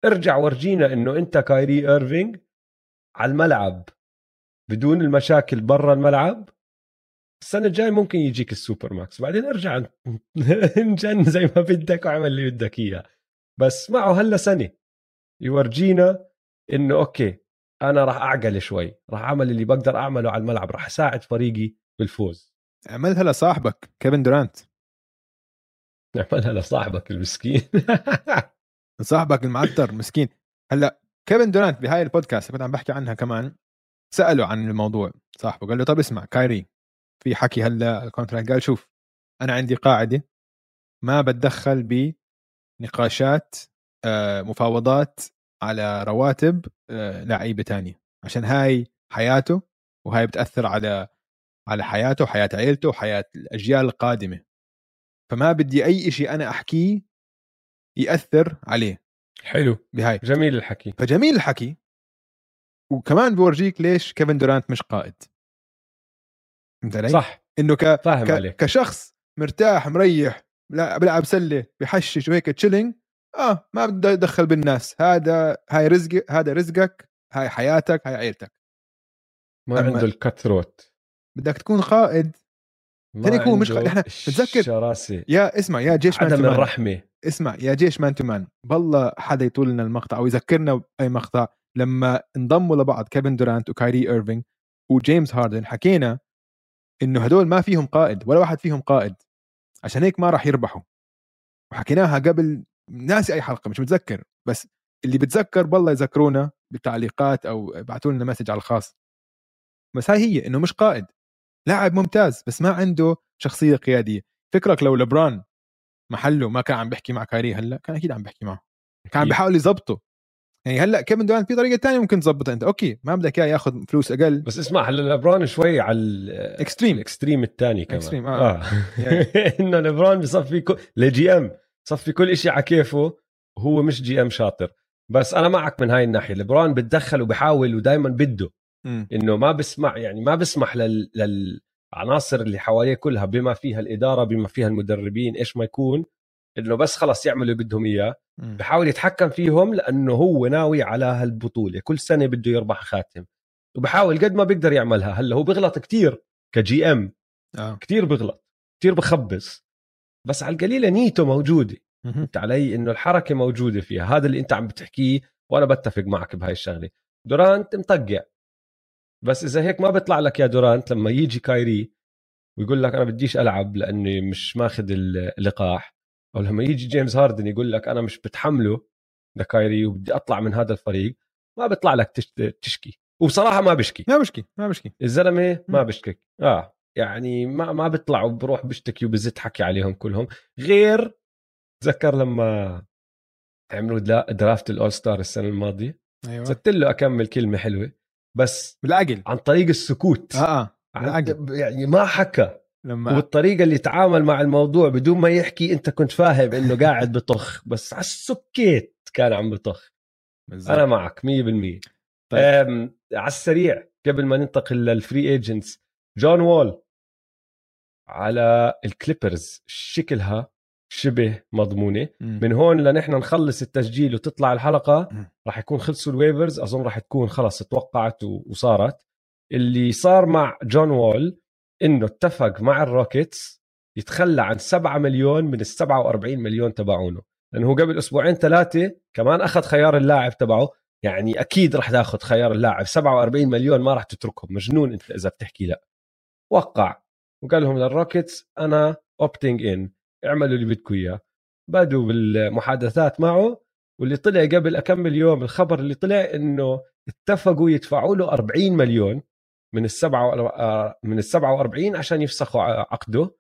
ارجع ورجينا إنه أنت كايري إيرفينج على الملعب. بدون المشاكل برا الملعب السنة الجاي ممكن يجيك ال super max. بعدين ارجع انجن زي ما بدك واعمل اللي بدك إياه. بس معه هلا سنة. يورجينا إنه okay أنا راح أعقل شوي. راح أعمل اللي بقدر أعمله على الملعب. راح أساعد فريقي بالفوز. عملها لصاحبك كيفن دورانت. نعملها لصاحبك المسكين. صاحبك المعتر مسكين. هلا كيفن دورانت بهاي البودكاست كنت عم بحكي عنها كمان. سألوا عن الموضوع صاحبه قال له طب اسمع كايري في حكي هلا ال contract قال شوف أنا عندي قاعدة ما بتدخل بنقاشات آه، مفاوضات على رواتب آه، لعيبة تانية عشان هاي حياته وهاي بتأثر على على حياته وحياه عيلته وحياه الأجيال القادمة. فما بدي أي شيء أنا أحكيه يأثر عليه. حلو بهاي. جميل الحكي. فجميل الحكي وكمان بورجيك ليش كيفن دورانت مش قائد. فهمت علي؟ صح. إنه ك... فاهم ك... عليك. كشخص مرتاح مريح لا بلعب سلة بحشش وهيك تشيلينج آه ما بدي ادخل بالناس. هذا هاي رزق هذا رزقك هاي حياتك هاي عيلتك. ما أما- عنده الكتروت بدك تكون قائد. تاني هو مش خ- إحنا بتذكر- يا اسمع يا جيش مان عدم الرحمة. اسمع يا جيش مان تو مان. بالله حدا يطول لنا المقطع أو يذكرنا بأي مقطع. لما انضموا لبعض كيفن دورانت وكايري ايرفينج وجيمس هاردن حكينا إنه هدول ما فيهم قائد ولا واحد فيهم قائد. عشان هيك ما راح يربحوا. وحكيناها قبل ناسي أي حلقة مش متذكر. بس اللي بتذكر بالله يذكرونا بالتعليقات أو ابعثوا لنا message على الخاص. بس هاي هي إنه مش قائد. لاعب ممتاز بس ما عنده شخصية قيادية. فكرك لو لبران محله ما كان عم بيحكي مع كايري هلأ كان أكيد عم بيحكي معه. كان عم. بيحاول يظبطه. يعني هلا كيفن دورانت في طريقة تانية ممكن تظبطها انت. okay ما بدك اياه ياخذ فلوس أقل. بس اسمع هلا لبران شوي على ال- extreme ال extreme الثاني كمان. extreme، آه. آه. إنه لبران بصفي كل ل GM صفي كل شيء على كيفه وهو مش GM شاطر. بس أنا معك من هاي الناحية. لبران بتدخل وبحاول ودائما بده. إنه ما بسمع يعني ما بسمح لل... للعناصر اللي حواليه كلها بما فيها الإدارة بما فيها المدربين إيش ما يكون. إنه بس خلص يعملوا اللي بدهم إياه. بحاول يتحكم فيهم لأنه هو ناوي على هالبطولة. كل سنة بده يربح خاتم. وبحاول قد ما بيقدر يعملها. هلأ هو بيغلط كتير ك GM. آه. كتير بيغلط كتير بخبص. بس على القليلة نيته موجودة. فهمت علي؟ إنه الحركة موجودة فيها. هذا اللي أنت عم بتحكيه وأنا بتفق معك بهاي الشغلة. دورانت مطقع. بس إذا هيك ما بيطلع لك يا دورانت لما يجي كايري ويقول لك أنا بديش ألعب لأني مش ماخذ اللقاح. أو لما يجي جيمس هاردن يقول لك أنا مش بتحمله لكايري وبدي أطلع من هذا الفريق ما بيطلع لك تشكي. وبصراحة ما بشكي. ما بشكي ما بشكي. الزلمة ما بشكي. آه يعني ما ما بيطلع وبروح بيشتكي وبزت حكي عليهم كلهم. غير تذكر لما عملوا draft ال all star السنة الماضية؟ أيوه. زدت له أكمل كلمة حلوة بس بالعقل. عن طريق السكوت. آه آه بالعقل. يعني ما حكى. لما والطريقة اللي تعامل مع الموضوع بدون ما يحكي أنت كنت فاهم إنه قاعد بطخ بس على السكيت كان عم بطخ بالزبط. أنا معك 100% طيب. على السريع قبل ما ننتقل لل free agents جون وول على الكليبرز شكلها شبه مضمونة مم. من هون لنحن نخلص التسجيل وتطلع الحلقة. راح يكون خلصوا ال waivers أظن راح تكون خلص توقعت و- وصارت اللي صار مع جون وول إنه اتفق مع الروكيتس يتخلى عن 7 مليون من ال 47 مليون تبعونه. لأنه هو قبل أسبوعين ثلاثة كمان أخذ خيار اللاعب تبعه. يعني أكيد راح تأخذ خيار اللاعب. 47 مليون ما راح تتركهم. مجنون أنت إذا بتحكي لا. وقع. وقال لهم للروكيتس أنا opting in اعملوا اللي بدكم إياه. بدوا بالمحادثات معه. واللي طلع قبل اكمل يوم الخبر اللي طلع إنه اتفقوا يدفعوا له 40 مليون. من السبعة آه، من ال 47 عشان يفسخوا عقده.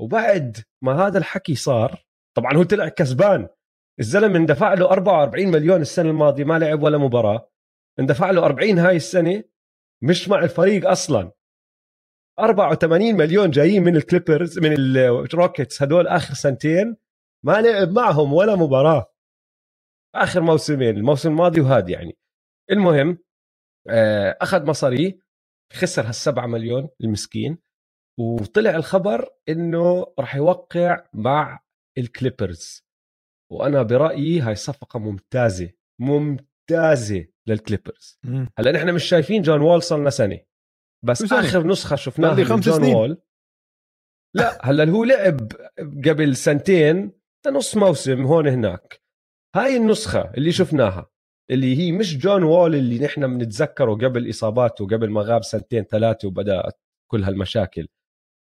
وبعد ما هذا الحكي صار طبعا هو طلع كسبان. الزلمة اندفع له 44 مليون السنة الماضية ما لعب ولا مباراة. اندفع له 40 هاي السنة مش مع الفريق أصلا. 84 مليون جايين من الكليبرز من الروكيتس هدول آخر سنتين ما لعب معهم ولا مباراة. آخر موسمين الموسم الماضي وهذا يعني. المهم آه، أخذ مصاريه خسر هالسبعة مليون المسكين وطلع الخبر إنه راح يوقع مع الكليبرز وأنا برأيي هاي صفقة ممتازة ممتازة للكليبرز. هلأ نحن مش شايفين جون وول صار لنا سنة بس وسنة. آخر نسخة شفناها من خمس جون سنين. وول لا هلأ هو لعب قبل سنتين نص موسم هون هناك هاي النسخة اللي شفناها اللي هي مش جون وول اللي نحن بنتذكره قبل إصاباته قبل ما غاب سنتين ثلاثة وبدأت كل هالمشاكل.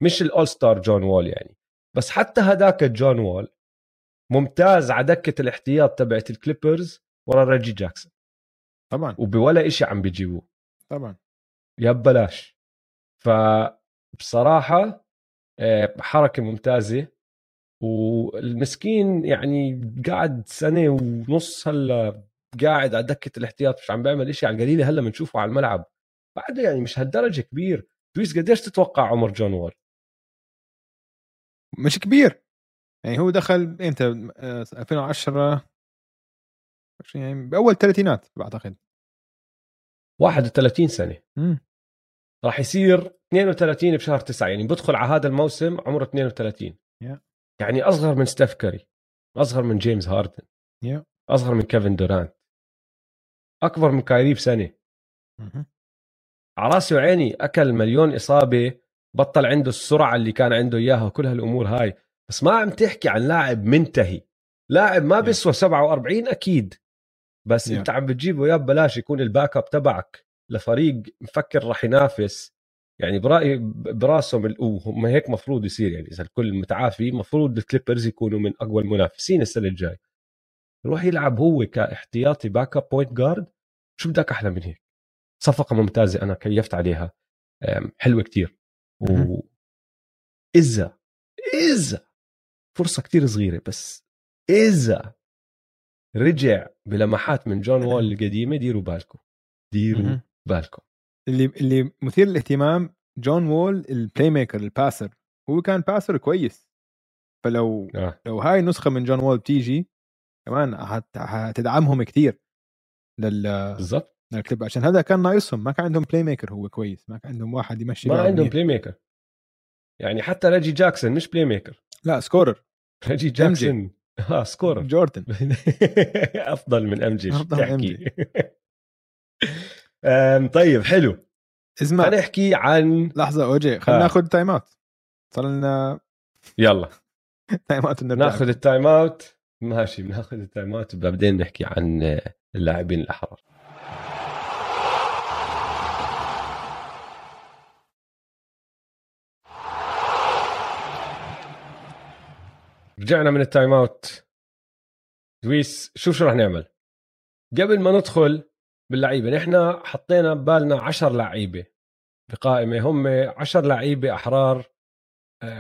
مش ال all star جون وول يعني. بس حتى هداك جون وول ممتاز على دكة الاحتياط تبعت الكليبرز ورا ريجي جاكسون. طبعا. وبولا إشي عم بيجيبوه. طبعا. يا ببلاش. فبصراحة آه، حركة ممتازة. والمسكين يعني قاعد سنة ونص هلا قاعد على دكة الاحتياط مش عم بيعمل إشي على القليلة هلأ بنشوفه على الملعب. بعده يعني مش هالدرجة كبير. دويس قديش تتوقع عمر جون وول مش كبير. يعني هو دخل إمتى؟ آه، 2010 يعني بأول الثلاثينات بعتقد. 31 سنة. مم. راح يصير 32 بشهر 9 يعني بدخل على هذا الموسم عمره 32 Yeah. يعني أصغر من ستيف كاري أصغر من جيمس هاردن Yeah. أصغر من كيفن دورانت. أكبر من كايري بسنه. على رأسي وعيني أكل مليون إصابة بطل عنده السرعة اللي كان عنده إياها وكل هالأمور هاي. بس ما عم تحكي عن لاعب منتهي. لاعب ما. بيسوى 47 أكيد. بس Yeah. أنت عم بتجيبه يا ببلاش يكون ال backup تبعك لفريق مفكر راح ينافس. يعني برايي برأسهم وهم هيك مفروض يصير يعني. إذا الكل متعافي مفروض الكليبرز يكونوا من أقوى المنافسين السنة الجاي يروح يلعب هو كاحتياطي backup point guard شو بدك أحلى من هيك؟ صفقة ممتازة أنا كيفت عليها. حلوة كتير. و إذا إذا فرصة كتير صغيرة بس إذا رجع بلمحات من جون وول القديمة ديروا بالكم. ديروا. بالكم. اللي اللي مثير للاهتمام جون وول ال playmaker ال passer هو كان passer كويس. فلو آه. لو هاي النسخة من جون وول بتيجي كمان هت- هتدعمهم كثير لل بالضبط. للكليب عشان هذا كان ناقصهم. ما كان عندهم playmaker هو كويس. ما كان عندهم واحد يمشي ما عندهم. بلاي maker يعني حتى ريجي جاكسون مش playmaker لا scorer ريجي جاكسون. آه scorer جوردن. أفضل من ام جي أفضل من تحكي؟ أم، طيب حلو. اسمع خلينا نحكي عن لحظة أوجي خلينا آه. ناخذ تايم اوت صار لنا يلا. تايم اوت ناخذ التايم اوت ماشي بناخذ التايم اوت وبعدين نحكي عن اللاعبين الأحرار. رجعنا من ال time out دويس شوف شو رح نعمل. قبل ما ندخل باللعيبة نحن حطينا ببالنا 10 لعيبة بقائمة. هم 10 لعيبة أحرار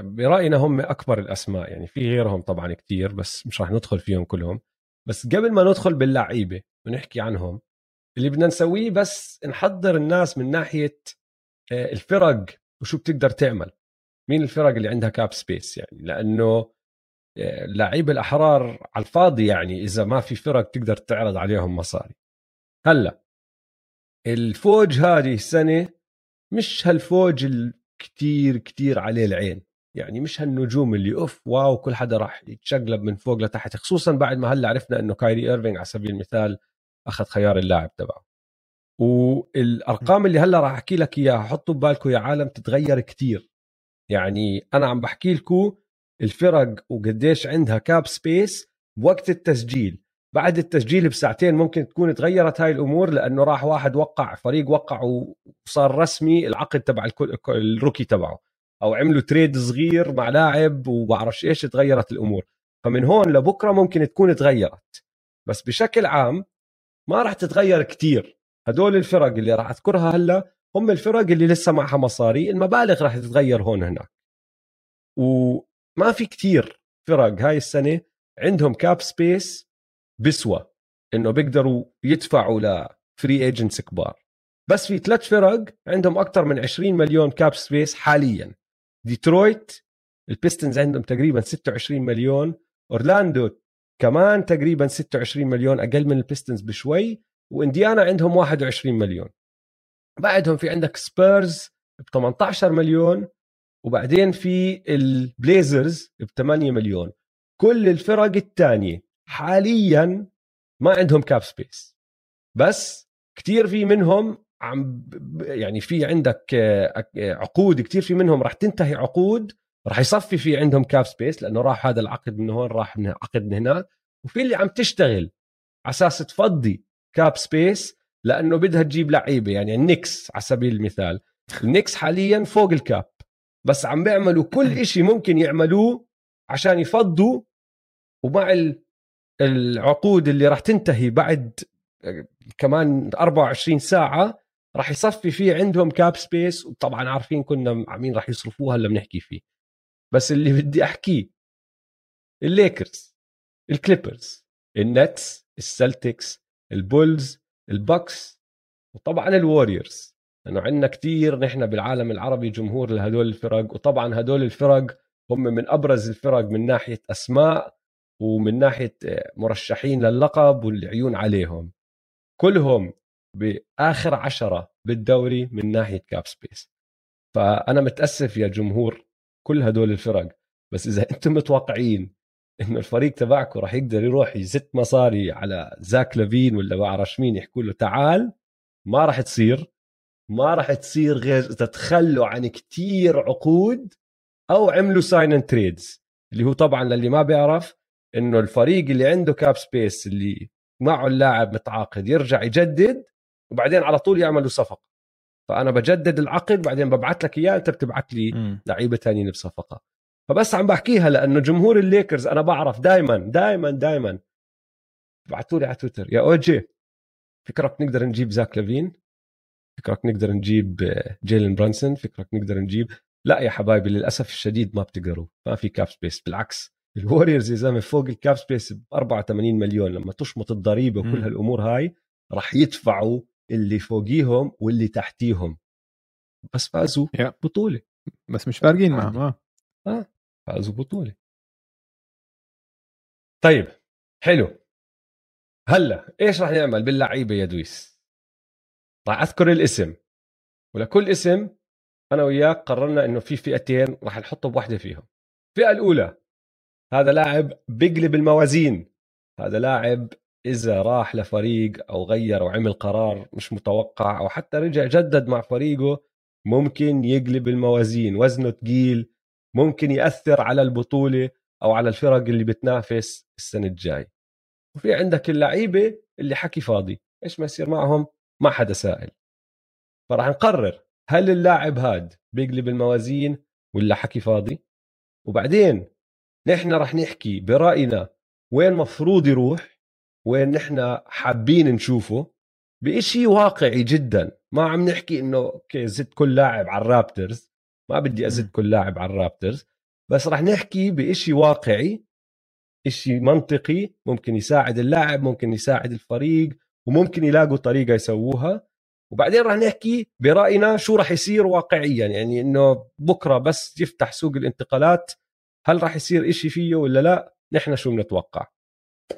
برأينا هم أكبر الأسماء يعني في غيرهم طبعا كتير بس مش رح ندخل فيهم كلهم. بس قبل ما ندخل باللعيبة ونحكي عنهم اللي بدنا نسويه بس نحضر الناس من ناحية آه، الفرق وشو بتقدر تعمل. مين الفرق اللي عندها cap space يعني لأنه آه، لعيبه الأحرار على الفاضي يعني إذا ما في فرق تقدر تعرض عليهم مصاري. هلأ الفوج هذه السنة مش هالفوج الكتير كتير عليه العين. يعني مش هالنجوم اللي أوف wow كل حدا راح يتشقلب من فوق لتحت خصوصا بعد ما هلأ عرفنا إنه كايري ايرفينج على سبيل المثال أخذ خيار اللاعب تبعه. والأرقام اللي هلأ راح أحكي لك إياها حطوا ببالكم يا عالم تتغير كتير. يعني أنا عم بحكي لكم الفرق وقديش عندها cap space بوقت التسجيل. بعد التسجيل بساعتين ممكن تكون تغيرت هاي الأمور لأنه راح واحد وقع فريق وقع وصار رسمي العقد تبع الروكي تبعه. أو عملوا trade صغير مع لاعب وبعرفش إيش تغيرت الأمور. فمن هون لبكرة ممكن تكون تغيرت. بس بشكل عام ما راح تتغير كتير. هدول الفرق اللي راح أذكرها هلأ هم الفرق اللي لسه معها مصاري. المبالغ راح تتغير هون هناك. وما في كتير فرق هاي السنة عندهم cap space بسوى إنه بيقدروا يدفعوا ل free agents كبار. بس في ثلاث فرق عندهم أكثر من 20 مليون cap space حاليا. ديترويت البيستونز عندهم تقريبا 26 مليون. أورلاندو كمان تقريبا 26 مليون أقل من البيستونز بشوي. وإنديانا عندهم 21 مليون. بعدهم في عندك سبيرز ب 18 مليون. وبعدين في البليزرز ب 8 مليون. كل الفرق الثانية حاليا ما عندهم cap space بس كثير في منهم عم يعني في عندك آه، عقود كثير في منهم راح تنتهي عقود راح يصفي في عندهم cap space لأنه راح هذا العقد من هون راح من عقد من هناك وفي اللي عم تشتغل على أساس تفضي cap space لأنه بدها تجيب لعيبة يعني النكس على سبيل المثال. النكس حاليا فوق ال cap بس عم بيعملوا كل إشي ممكن يعملوه عشان يفضوا ومع العقود اللي راح تنتهي بعد كمان 24 ساعة راح يصفي فيه عندهم cap space وطبعا عارفين كنا مين راح يصرفوها هلا بنحكي فيه. بس اللي بدي أحكيه الليكرز الكليبرز النتس السلتكس البولز البكس وطبعا الوريورز لأنه عندنا كثير نحن بالعالم العربي جمهور لهدول الفرق وطبعا هدول الفرق هم من أبرز الفرق من ناحية أسماء ومن ناحية مرشحين للقب والعيون عليهم. كلهم بآخر عشرة بالدوري من ناحية cap space فأنا متأسف يا جمهور كل هدول الفرق بس إذا أنتم متوقعين إنه الفريق تبعكم راح يقدر يروح يزت مصاري على زاك لافين ولا بعرفش مين يحكوا له تعال ما راح تصير ما راح تصير غير إذا تخلوا عن كتير عقود أو عملوا sign and trades اللي هو طبعا للي ما بيعرف إنه الفريق اللي عنده cap space اللي معه اللاعب متعاقد يرجع يجدد وبعدين على طول يعملوا صفقة. فأنا بجدد العقد بعدين ببعث لك إياه أنت بتبعث لي لعيبة ثانيين بصفقة. فبس عم بحكيها لأنه جمهور الليكرز أنا بعرف دائما دائما دائما بعثوا لي على تويتر يا OG فكرك نقدر نجيب زاك لافين؟ فكرك نقدر نجيب جيلين برونسون؟ فكرك نقدر نجيب لا يا حبايبي للأسف الشديد ما بتقدروا ما في cap space بالعكس الوريورز يا زلمة فوق ال cap space ب 84 مليون. لما تشمط الضريبة وكل هالأمور هاي راح يدفعوا اللي فوقيهم واللي تحتيهم. بس فازوا yeah. بطولة. بس مش فارقين معهم آه. آه فازوا بطولة. طيب حلو. هلأ إيش راح نعمل باللعيبة يا دويس؟ راح أذكر الاسم. ولكل اسم أنا وياك قررنا إنه في فئتين راح نحطه بوحدة فيهم. الفئة الأولى هذا لاعب بيقلب الموازين. هذا لاعب إذا راح لفريق أو غير أو عمل قرار مش متوقع أو حتى رجع جدد مع فريقه ممكن يقلب الموازين وزنه ثقيل ممكن يأثر على البطولة أو على الفرق اللي بتنافس السنة الجاي. وفي عندك اللعيبة اللي حكي فاضي إيش ما يصير معهم؟ ما حدا سائل. فراح نقرر هل اللاعب هاد بيقلب الموازين ولا حكي فاضي؟ وبعدين نحن رح نحكي برأينا وين مفروض يروح وين نحن حابين نشوفه بإشي واقعي جدا. ما عم نحكي إنه أوكي زد كل لاعب على الرابترز. ما بدي أزد كل لاعب على الرابترز. بس رح نحكي بإشي واقعي إشي منطقي ممكن يساعد اللاعب ممكن يساعد الفريق وممكن يلاقوا طريقة يسووها. وبعدين رح نحكي برأينا شو رح يصير واقعيا. يعني إنه بكرة بس يفتح سوق الانتقالات هل رح يصير إشي فيه ولا لا؟ نحن شو بنتوقع؟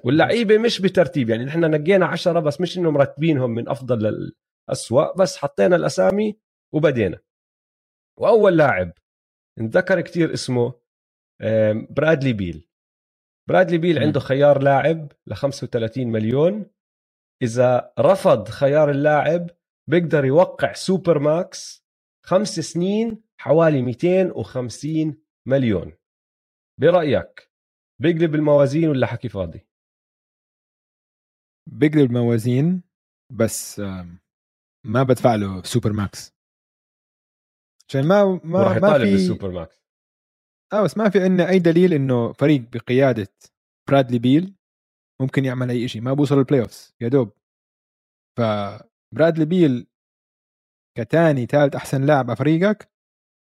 واللعيبة مش بترتيب يعني نحن نقينا عشرة بس مش إنه مرتبينهم من أفضل للأسوأ بس حطينا الأسامي وبدينا. وأول لاعب انذكر كتير اسمه برادلي بيل. برادلي بيل عنده خيار لاعب ل 35 مليون. إذا رفض خيار اللاعب بيقدر يوقع super max خمس سنين حوالي 250 مليون. برأيك بيقلب الموازين ولا حكي فاضي؟ بيقلب الموازين بس ما بدفع له super max. عشان ما ما ما في ال super max. آه بس ما في عندنا أي دليل إنه فريق بقيادة برادلي بيل ممكن يعمل أي شيء ما بوصل ال playoff يا دوب. فبرادلي بيل كتاني ثالث أحسن لاعب على فريقك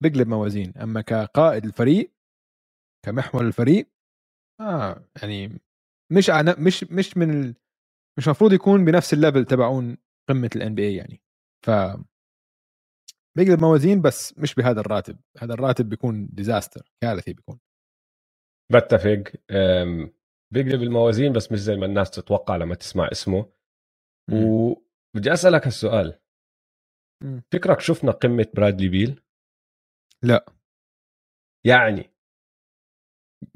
بيقلب موازين. أما كقائد الفريق كمحور الفريق آه يعني مش مش مش من. مش المفروض يكون بنفس ال level تبعون قمة ال NBA يعني. ف بيقلب موازين بس مش بهذا الراتب. هذا الراتب بيكون disaster كارثي بيكون. بتفق. بيقلب الموازين بس مش زي ما الناس تتوقع لما تسمع اسمه. وبدي أسألك هالسؤال. فكرك شفنا قمة برادلي بيل؟ لا. يعني.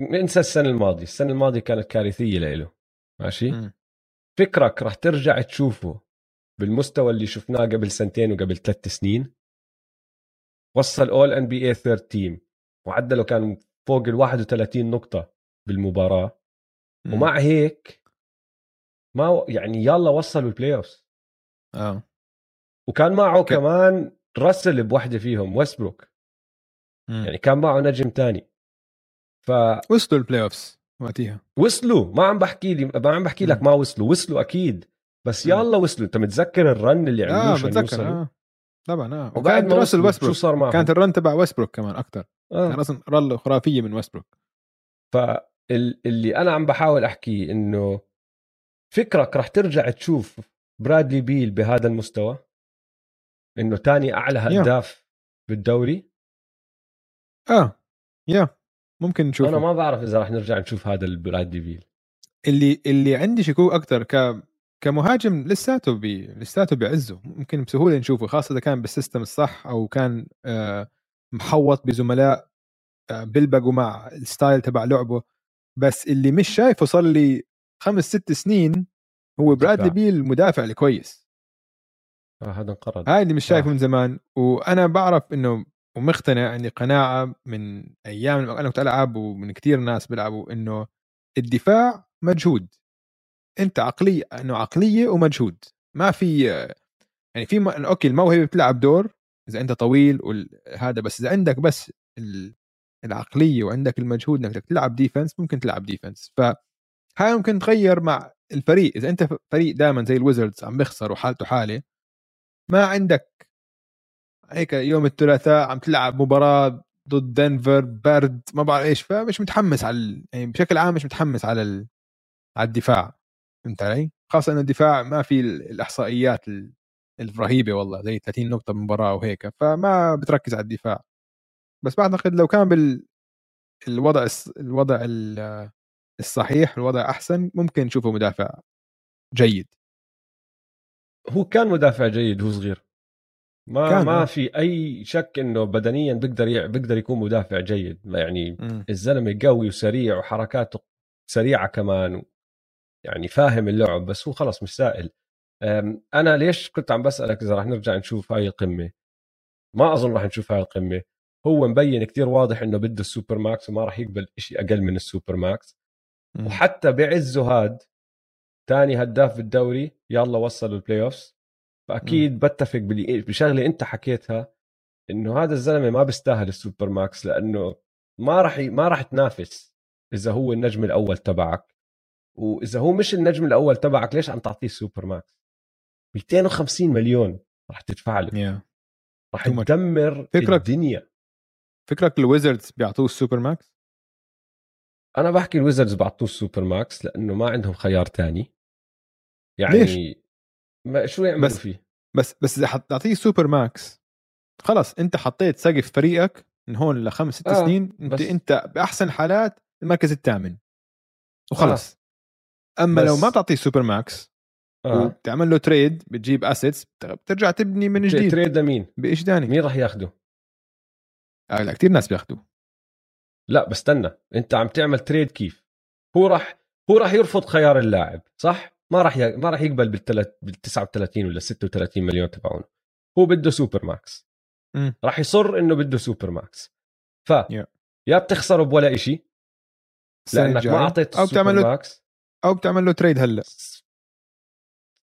انسى السنة الماضية. السنة الماضية كانت كارثية له ماشي؟ م. فكرك رح ترجع تشوفه بالمستوى اللي شفناه قبل سنتين وقبل ثلاث سنين؟ وصل All-NBA third team معدله كان فوق ال 31 نقطة بالمباراة. م. ومع هيك ما يعني يلا وصلوا ال playoff آه. وكان معه ك... كمان راسل بوحدة فيهم ويستبروك يعني كان معه نجم تاني. ف وصلوا ال playoffs وقتها وصلوا. ما عم بحكي لي ما عم بحكي لك ما وصلوا. وصلوا أكيد. بس يلا وصلوا. أنت متذكر ال run اللي عملوه آه بتذكر آه. طبعا آه. وبعد ما راسل ويستبروك شو صار معهم؟ كانت ال run تبع ويستبروك كمان أكثر آه. كان أصلا run خرافية من ويستبروك. فاللي أنا عم بحاول احكيه إنه فكرك رح ترجع تشوف برادلي بيل بهذا المستوى؟ إنه تاني أعلى هداف بالدوري؟ آه. يا ممكن نشوف أنا ما بعرف إذا رح نرجع نشوف هذا البرادلي بيل اللي اللي عندي شكوك أكثر ك كمهاجم لساته بي لساته بعزه. ممكن بسهولة نشوفه خاصة إذا كان بال system الصح أو كان آه محوط بزملاء آه بيلبقوا مع ال style تبع لعبه. بس اللي مش شايفه صار لي خمس ست سنين هو برادلي بيل المدافع الكويس. آه هذا انقرض. هاي اللي مش شايفه آه. من زمان. وأنا بعرف إنه ومقتنع عندي قناعة من أيام لما أنا كنت العب ومن كثير ناس بيلعبوا إنه الدفاع مجهود. أنت عقليه إنه عقلية ومجهود. ما في يعني في م... أوكي الموهبة بتلعب دور إذا أنت طويل وهذا بس إذا عندك بس العقلية وعندك المجهود إنك تلعب defense ممكن تلعب defense ف هاي ممكن تغير مع الفريق. إذا أنت فريق دائما زي الويزردز عم بيخسر وحالته حالة ما عندك هيك يوم الثلاثاء عم تلعب مباراة ضد دنفر برد ما بعرف إيش فمش متحمس على يعني بشكل عام مش متحمس على. على الدفاع فهمت علي؟ خاصة إنه الدفاع ما في الإحصائيات الرهيبة والله زي 30 نقطة بالمباراه وهيك فما بتركز على الدفاع بس بعتقد لو كان بال الوضع الوضع الصحيح الوضع أحسن ممكن نشوفه مدافع جيد هو كان مدافع جيد هو صغير ما كان ما في أي شك إنه بدنيا بيقدر بيقدر يكون مدافع جيد. يعني م. الزلمة قوي وسريع وحركاته سريعة كمان يعني فاهم اللعب بس هو خلص مش سائل. أنا ليش كنت عم بسألك إذا راح نرجع نشوف هاي القمة؟ ما أظن راح نشوف هاي القمة. هو مبين كتير واضح إنه بده ال super max وما راح يقبل شيء أقل من ال super max. م. وحتى بعزه هاد ثاني هداف بالدوري يلا وصلوا ال playoffs فأكيد. بتفق بشغلة أنت حكيتها إنه هذا الزلمة ما بيستاهل ال super max لأنه ما راح ما راح تنافس إذا هو النجم الأول تبعك. وإذا هو مش النجم الأول تبعك ليش عم تعطيه super max؟ 250 مليون راح تدفع له. Yeah. راح تدمر فكرك الدنيا. فكرك الويزردز بيعطوه ال super max؟ أنا بحكي ال Wizards بعطوه ال super max لأنه ما عندهم خيار تاني. يعني ليش؟ ما شو يعملوا بس- فيه؟ بس بس إذا تعطيه super max. خلص أنت حطيت سقف فريقك من هون لخمس ست آه، سنين انت بس- أنت بأحسن حالات المركز الثامن. وخلص أما لو بس- ما بتعطيه super max آه. وبتعمل له trade بتجيب assets بترجع تبني من جديد. trade لمين؟ بإيش ثاني مين راح ياخده؟ آه لا كثير ناس بياخذوه لا بستنى أنت عم تعمل trade كيف؟ هو راح هو راح يرفض خيار اللاعب صح؟ ما راح ي... ما راح يقبل بالتلت... بال 39 ولا 36 مليون تبعونه هو بده super max. راح يصر إنه بده super max ف Yeah. يا بتخسره بولا السنة لأنك. ما أعطيت أو بتعمل له max أو بتعمل له trade هلأ.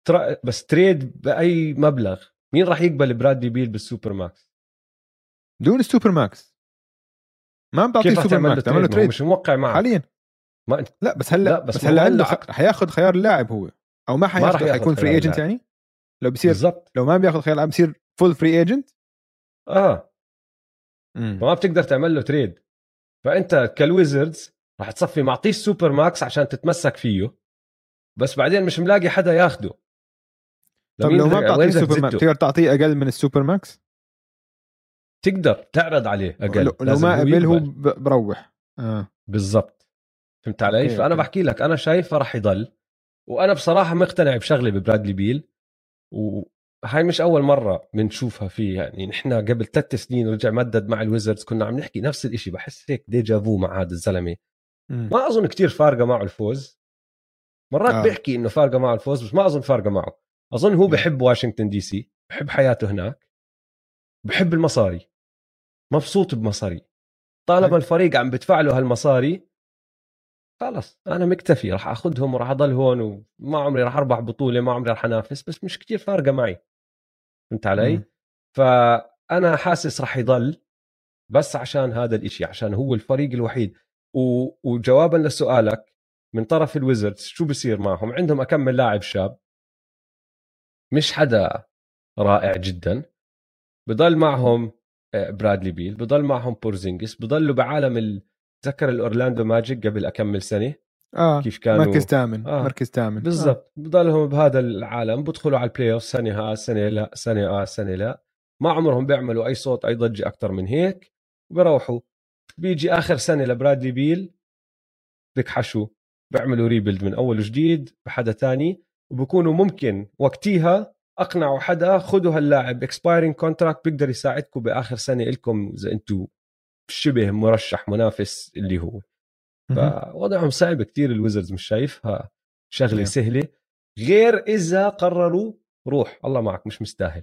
tra... بس trade بأي مبلغ. مين راح يقبل برادلي بيل بال super max دون ال super max ما عم راح super max تعمل له trade مش موقع معك. حاليا. ما انت لا بس هلأ لا، بس بس, هلأ عنده حياخذ خيار اللاعب هو. أو ما ياخذ حيكون free agent. يعني؟ لو بصير بالضبط. لو ما بياخذ خيار اللاعب بصير full free agent آه. فما بتقدر تعمل له trade فأنت كال Wizards راح تصفي معطيه ال super max عشان تتمسك فيه. بس بعدين مش ملاقي حدا ياخده. طب لو ما بتعطيه وين بدك super max؟ بتقدر تعطيه أقل من ال super max؟ تقدر تعرض عليه أقل. لو, لو ما قبل هو بروح. آه. بالضبط. فهمت علي؟ okay، فأنا. بحكي لك أنا شايفه راح يضل. وأنا بصراحة مقتنع بشغله ببرادلي بيل وهاي مش أول مرة بنشوفها فيه يعني نحن قبل ثلاث سنين رجع مدد مع ال Wizards كنا عم نحكي نفس الإشي بحس هيك déjà vu مع هذا الزلمة. ما أظن كتير فارقة معه الفوز مرات آه. بيحكي إنه فارقة معه الفوز بس ما أظن فارقة معه أظن هو. بحب واشنطن دي سي بحب حياته هناك بحب المصاري مبسوط بمصاري طالما هاي. الفريق عم بدفع له هالمصاري خلص أنا مكتفي راح أخذهم وراح اضل هون وما عمري راح أربح بطولة ما عمري راح أنافس بس مش كتير فارقة معي. فهمت علي؟ مم. فأنا حاسس راح يضل بس عشان هذا الإشي عشان هو الفريق الوحيد. و... وجوابا لسؤالك من طرف ال Wizards شو بصير معهم؟ عندهم أكمن لاعب شاب؟ مش حدا رائع جدا. بضل معهم آه، برادلي بيل بضل معهم بورزينجس بضلوا بعالم ال... تذكر ال Orlando Magic قبل أكمن سنة؟ آه كيف كانوا؟ مركز ثامن آه. مركز ثامن. بالضبط. بضلهم بهذا العالم بدخلوا على ال playoff سنة ها سنة لا سنة آه سنة لا. ما عمرهم بيعملوا أي صوت أي ضجة أكثر من هيك وبروحوا. بيجي آخر سنة لبرادلي بيل بكحشوا بيعملوا rebuild من أول وجديد بحدا تاني وبكونوا ممكن وقتيها أقنعوا حدا خذوا هاللاعب expiring contract بيقدر يساعدكم بآخر سنة لكم إذا أنتم شبه مرشح منافس اللي هو. فوضعهم صعب كتير ال Wizards مش شايفها شغلة. سهلة. غير إذا قرروا روح الله معك مش مستاهل.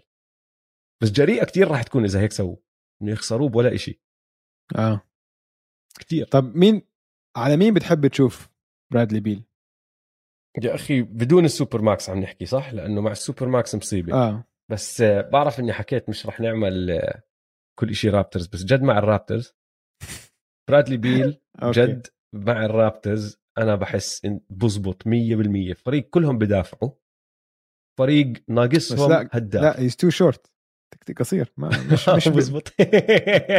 بس جريئة كتير راح تكون إذا هيك سووا إنه يخسروه بولا إشي. آه. كتير. طب مين على مين بتحب تشوف برادلي بيل؟ يا أخي بدون ال super max عم نحكي صح؟ لأنه مع ال super max مصيبة. آه. بس آه، بعرف إني حكيت مش رح نعمل آه، كل إشي Raptors بس جد مع ال Raptors. برادلي بيل. جد مع ال Raptors أنا بحس إن بزبط 100% فريق كلهم بدافعوا. فريق ناقصهم لا- هداف. لا he's too short قصير. ما مش مش بزبط.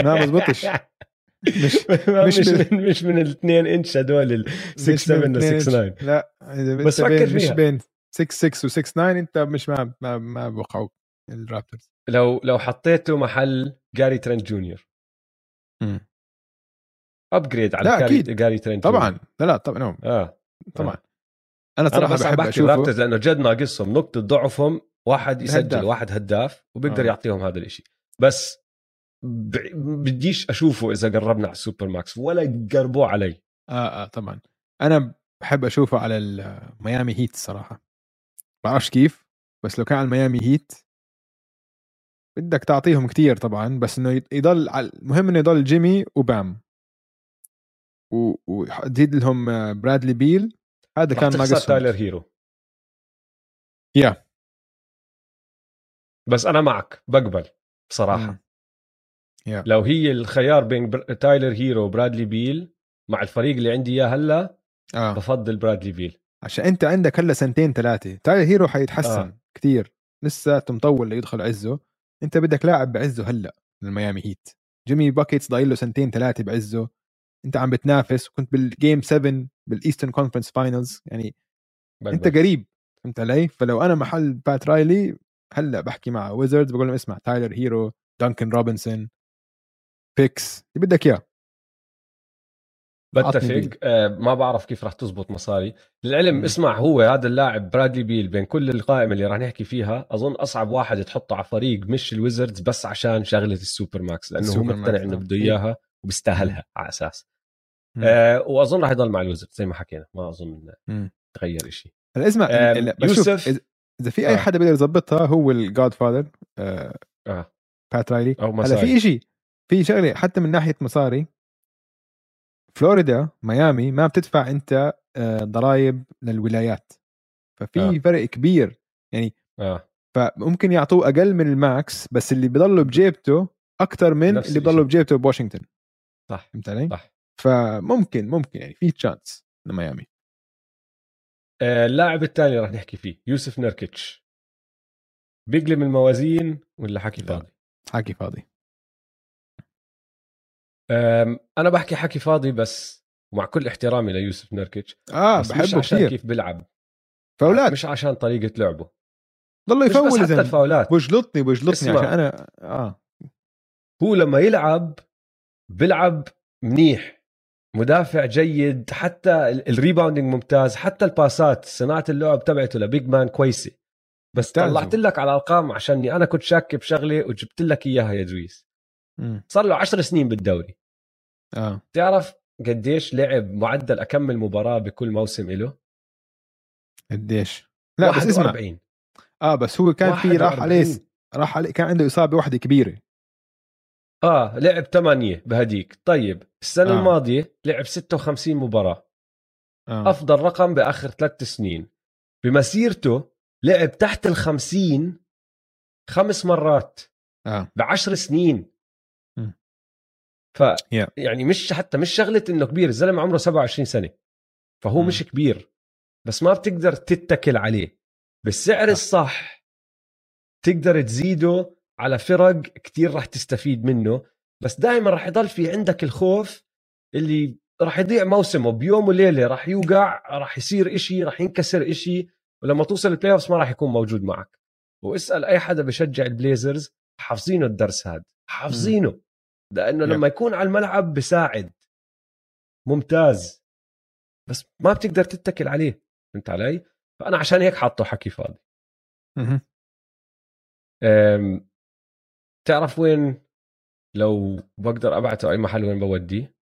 ما بزبطش. مش- مش مش من مش من الاثنين انش هدول ال 6 7 و 6 9 لا بس فكر بين مش فيها. بين 6 6 و 6 9 أنت مش ما ما ما بوقعوك ال Raptors. لو لو حطيته محل جاري ترنت جونيور upgrade على لا، جاري, أكيد. جاري ترنت طبعا. جونيور. لا لا طبعا نعم، آه. طبعا. آه. أنا صراحة بس عم بحب بحكي أشوفه. لأنه جد ناقصهم نقطة ضعفهم. واحد يسجل هداف. واحد هداف وبيقدر آه. يعطيهم هذا الإشي. بس ب- بديش أشوفه إذا قربنا على ال super max ولا يقربوه علي. آه آه طبعا. أنا بحب أشوفه على ال Miami Heat الصراحه بعرفش كيف بس لو كان على ال Miami Heat بدك تعطيهم كتير طبعا بس إنه يضل المهم إنه يضل جيمي وبام. و- وتزيد لهم آه، برادلي بيل. هذا كان ناقصهم تايلر هيرو. Yeah. بس أنا معك بقبل بصراحة. مم. Yeah. لو هي الخيار بين بر... تايلر هيرو وبرادلي بيل مع الفريق اللي عندي إياه هلأ آه. بفضل برادلي بيل. عشان أنت عندك هلأ سنتين ثلاثة. تايلر هيرو حيتحسن آه. آه. كثير لسه مطول ليدخل عزه. أنت بدك لاعب بعزه هلأ لل Miami Heat. جيمي باكيتس ضايل له سنتين ثلاثة بعزه. أنت عم بتنافس وكنت بال game 7 بال Eastern Conference Finals يعني أنت قريب فهمت علي؟ فلو أنا محل بات رايلي هلأ بحكي مع Wizards بقول لهم اسمع تايلر هيرو دانكن روبنسون picks اللي بدك إياه. بتفق. آه ما بعرف كيف راح تزبط مصاري للعلم. اسمع هو هذا اللاعب برادلي بيل بين كل القائمة اللي راح نحكي فيها أظن أصعب واحد تحطه على فريق مش ال Wizards بس عشان شغلة ال super max لأنه هو السوبر مقتنع max، إنه آه. بده إيه. إياها وبيستاهلها على أساس مم. آه وأظن راح يضل مع ال Wizards زي ما حكينا ما أظن مم. تغير شيء هلا اسمع بشوف يوسف. اذا في أي آه. حدا بيقدر يظبطها هو ال Godfather آه آه بات رايلي هلا في شيء في شغلة حتى من ناحية مصاري فلوريدا ميامي ما بتدفع أنت آه، ضرائب للولايات ففي آه. آه. فرق كبير يعني آه فممكن يعطوه أقل من ال max بس اللي بضله بجيبته أكثر من اللي. بضله بجيبته بواشنطن صح فهمت علي؟ صح فممكن ممكن يعني في chance لميامي آه، اللاعب الثاني راح نحكي فيه يوسف نوركيتش بيقلب الموازين ولا حكي. فاضي حكي فاضي أنا بحكي حكي فاضي بس ومع كل احترامي ليوسف نوركيتش آه بس مش بحبه عشان كثير. كيف بيلعب. فاولات. مش عشان طريقة لعبه. ضله مش بس يفول حتى الفاولات. بجلطني بجلطني. عشان أنا آه. هو لما يلعب بيلعب منيح. مدافع جيد. حتى ال- ال rebounding ممتاز. حتى الباسات صناعة اللعب تبعته ل big man كويسة. بس طلعت. لك على ارقام عشاني. أنا كنت شاك بشغله وجبت لك إياها يا دويس. صار له 10 سنين بالدوري. آه. تعرف قديش لعب معدل اكمل مباراة بكل موسم له قديش؟ لا بس اسمع. 41 آه بس هو كان في راح 41. عليه راح عليه كان عنده إصابة واحدة كبيرة. آه لعب 8 بهديك. طيب السنة آه. آه. الماضية لعب 56 مباراة. آه. أفضل رقم بآخر ثلاث سنين. بمسيرته لعب تحت الخمسين خمس مرات. آه. بعشر سنين. ف Yeah. يعني مش حتى مش شغلة إنه كبير الزلمة عمره 27 سنة فهو م. مش كبير بس ما بتقدر تتكل عليه بالسعر صح. الصح تقدر تزيده على فرق كتير راح تستفيد منه بس دائما راح يضل في عندك الخوف اللي راح يضيع موسمه بيوم وليلة راح يوقع راح يصير إشي راح ينكسر إشي ولما توصل ال playoffs ما راح يكون موجود معك واسأل أي حدا بشجع ال Blazers حافظينه الدرس هذا حافظينه لأنه. لما يكون على الملعب بساعد ممتاز. بس ما بتقدر تتكل عليه. فهمت علي؟ فأنا عشان هيك حاطه حكي فاضي. أم، تعرف وين؟ لو بقدر أبعته أي محل وين بوديه؟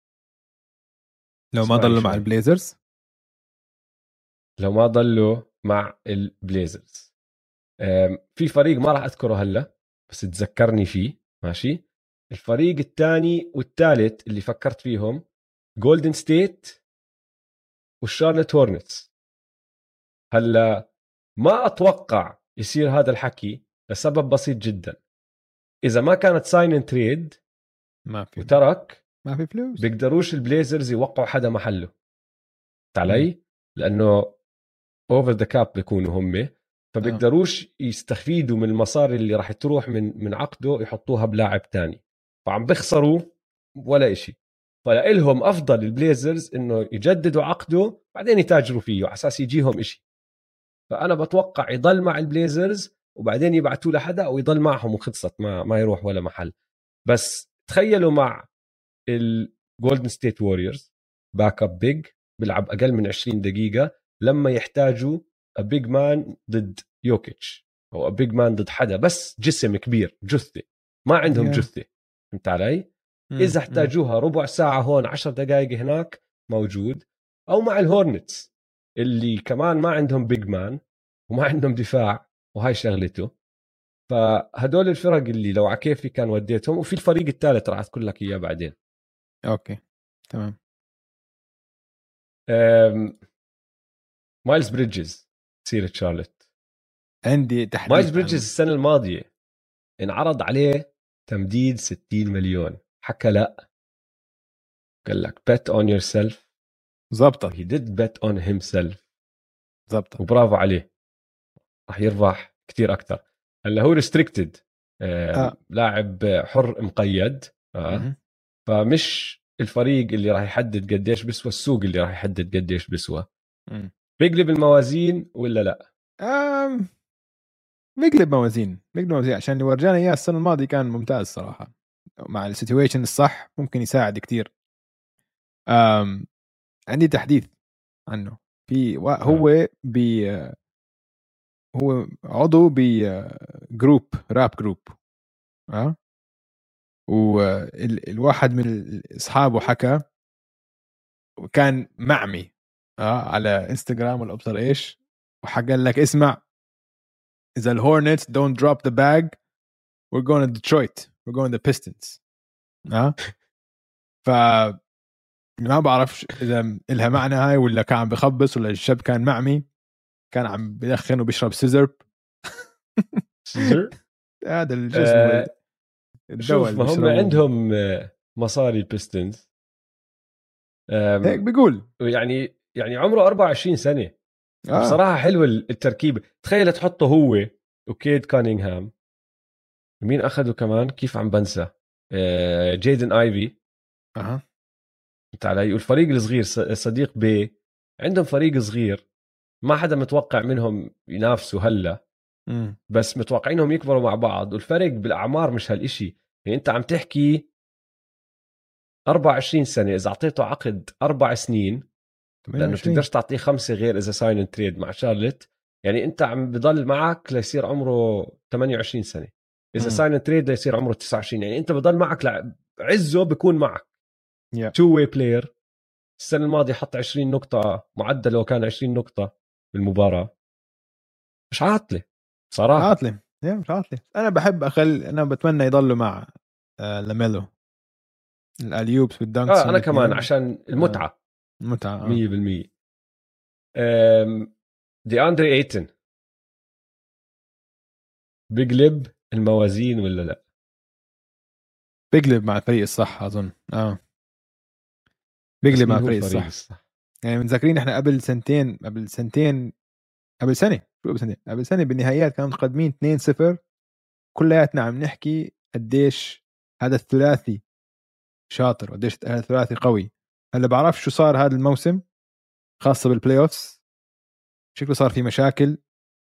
لو ما ضلوا مع. ال Blazers؟ لو ما ضلوا مع ال Blazers. في فريق ما راح أذكره هلأ بس تذكرني فيه. ماشي؟ الفريق الثاني والثالث اللي فكرت فيهم Golden State وال Charlotte Hornets هلا ما أتوقع يصير هذا الحكي لسبب بسيط جدا. إذا ما كانت sign and trade ما في. وترك ما في فلوس. بيقدروش ال Blazers يوقعوا حدا محله. علي؟ لأنه over the cap بيكونوا هم. فبيقدروش يستفيدوا من المصاري اللي راح تروح من من عقده يحطوها بلاعب تاني. فعم بيخسروا ولا إشي. فلهم أفضل ال Blazers إنه يجددوا عقده بعدين يتاجروا فيه على أساس يجيهم إشي. فأنا بتوقع يضل مع ال Blazers وبعدين يبعتوا لحدا أو يضل معهم وخلصت ما ما يروح ولا محل. بس تخيلوا مع ال Golden State Warriors backup big بيلعب أقل من 20 دقيقة لما يحتاجوا big man ضد يوكيتش أو big man ضد حدا بس جسم كبير جثه ما عندهم Yeah. جثه فهمت علي؟ إذا. احتاجوها ربع ساعة هون 10 دقائق هناك موجود. أو مع ال Hornets اللي كمان ما عندهم big man وما عندهم دفاع وهاي شغلته. فهدول الفرق اللي لو على كيفي كان وديتهم وفي الفريق الثالث راح أذكر لك إياه بعدين. okay تمام. مايلز بريدجز سيرة Charlotte عندي تحديد مايلز بريدجز السنة الماضية انعرض عليه تمديد 60 مليون. حكى لا. قال لك bet on yourself. زبطت he did bet on himself. زبطت وبرافو عليه. راح يربح كثير أكثر هلا هو ريستريكتد آه. آه. لاعب حر مقيد. آه. فمش الفريق اللي راح يحدد قديش بيسوى السوق اللي راح يحدد قديش بيسوى. بيقلب الموازين ولا لا؟ آم، بيقلب موازين بيقلب موازين عشان اللي ورجانا إياه السنة الماضية كان ممتاز صراحة. مع ال situation الصح ممكن يساعد كتير. آم، عندي تحديث عنه. في هو ب هو عضو ب group rap group آه؟ والواحد من أصحابه حكى وكان معمي آه على انستغرام ولا ابصر إيش وحكى لك اسمع. اذا ال Hornets don't drop the bag we're going to Detroit. We're going to the Pistons. آه ف ما بعرف إذا لها معنى هاي ولا كان عم بخبص ولا الشاب كان معمي كان عم بدخن وبيشرب sizzurp. sizzurp هذا الجسم آه، شوف ما هم. عندهم آه، مصاري ال Pistons هيك بيقول. يعني يعني عمره 24 سنة. آه. بصراحة حلوة التركيبه تخيل تحطه هو وكيد كانينغهام. مين اخذه كمان؟ كيف عم بنسى. آه، جيدن آيفي. أها. فهمت علي. والفريق الصغير صديق بي. عندهم فريق صغير. ما حدا متوقع منهم ينافسوا هلا. بس متوقعينهم يكبروا مع بعض. والفرق بالأعمار مش هالإشي. يعني انت عم تحكي 24 سنة. إذا أعطيته عقد أربع سنين لأنه 28. بتقدرش تعطيه خمسة غير إذا sign and trade مع Charlotte. يعني أنت عم بضل معك ليصير عمره 28 سنة. إذا. sign and trade ليصير عمره 29 يعني أنت بضل معك لع- عزه بكون معك. two-way player السنة الماضية حط 20 نقطة معدلة كان 20 نقطة بالمباراة. مش عاطلة. صراحة عاطلة. مش عاطلة. أنا بحب اخل أنا بتمنى يضلوا مع آه لاميلو. الأليوبس والدانكس آه أنا كمان عشان المتعة. متعة 100% آه. دي أندري إيتن. بيقلب الموازين ولا لأ؟ بيقلب مع الفريق الصح أظن آه. بيقلب مع الفريق الصح؟ الصح؟ يعني متذكرين إحنا قبل سنتين قبل سنتين قبل سنة شو قبل سنه قبل سنة بالنهائيات كانوا متقدمين 2-0 كلياتنا عم نحكي قديش هذا الثلاثي شاطر وقديش هذا الثلاثي قوي. هلا بعرف شو صار هذا الموسم خاصة بال playoffs شكله صار في مشاكل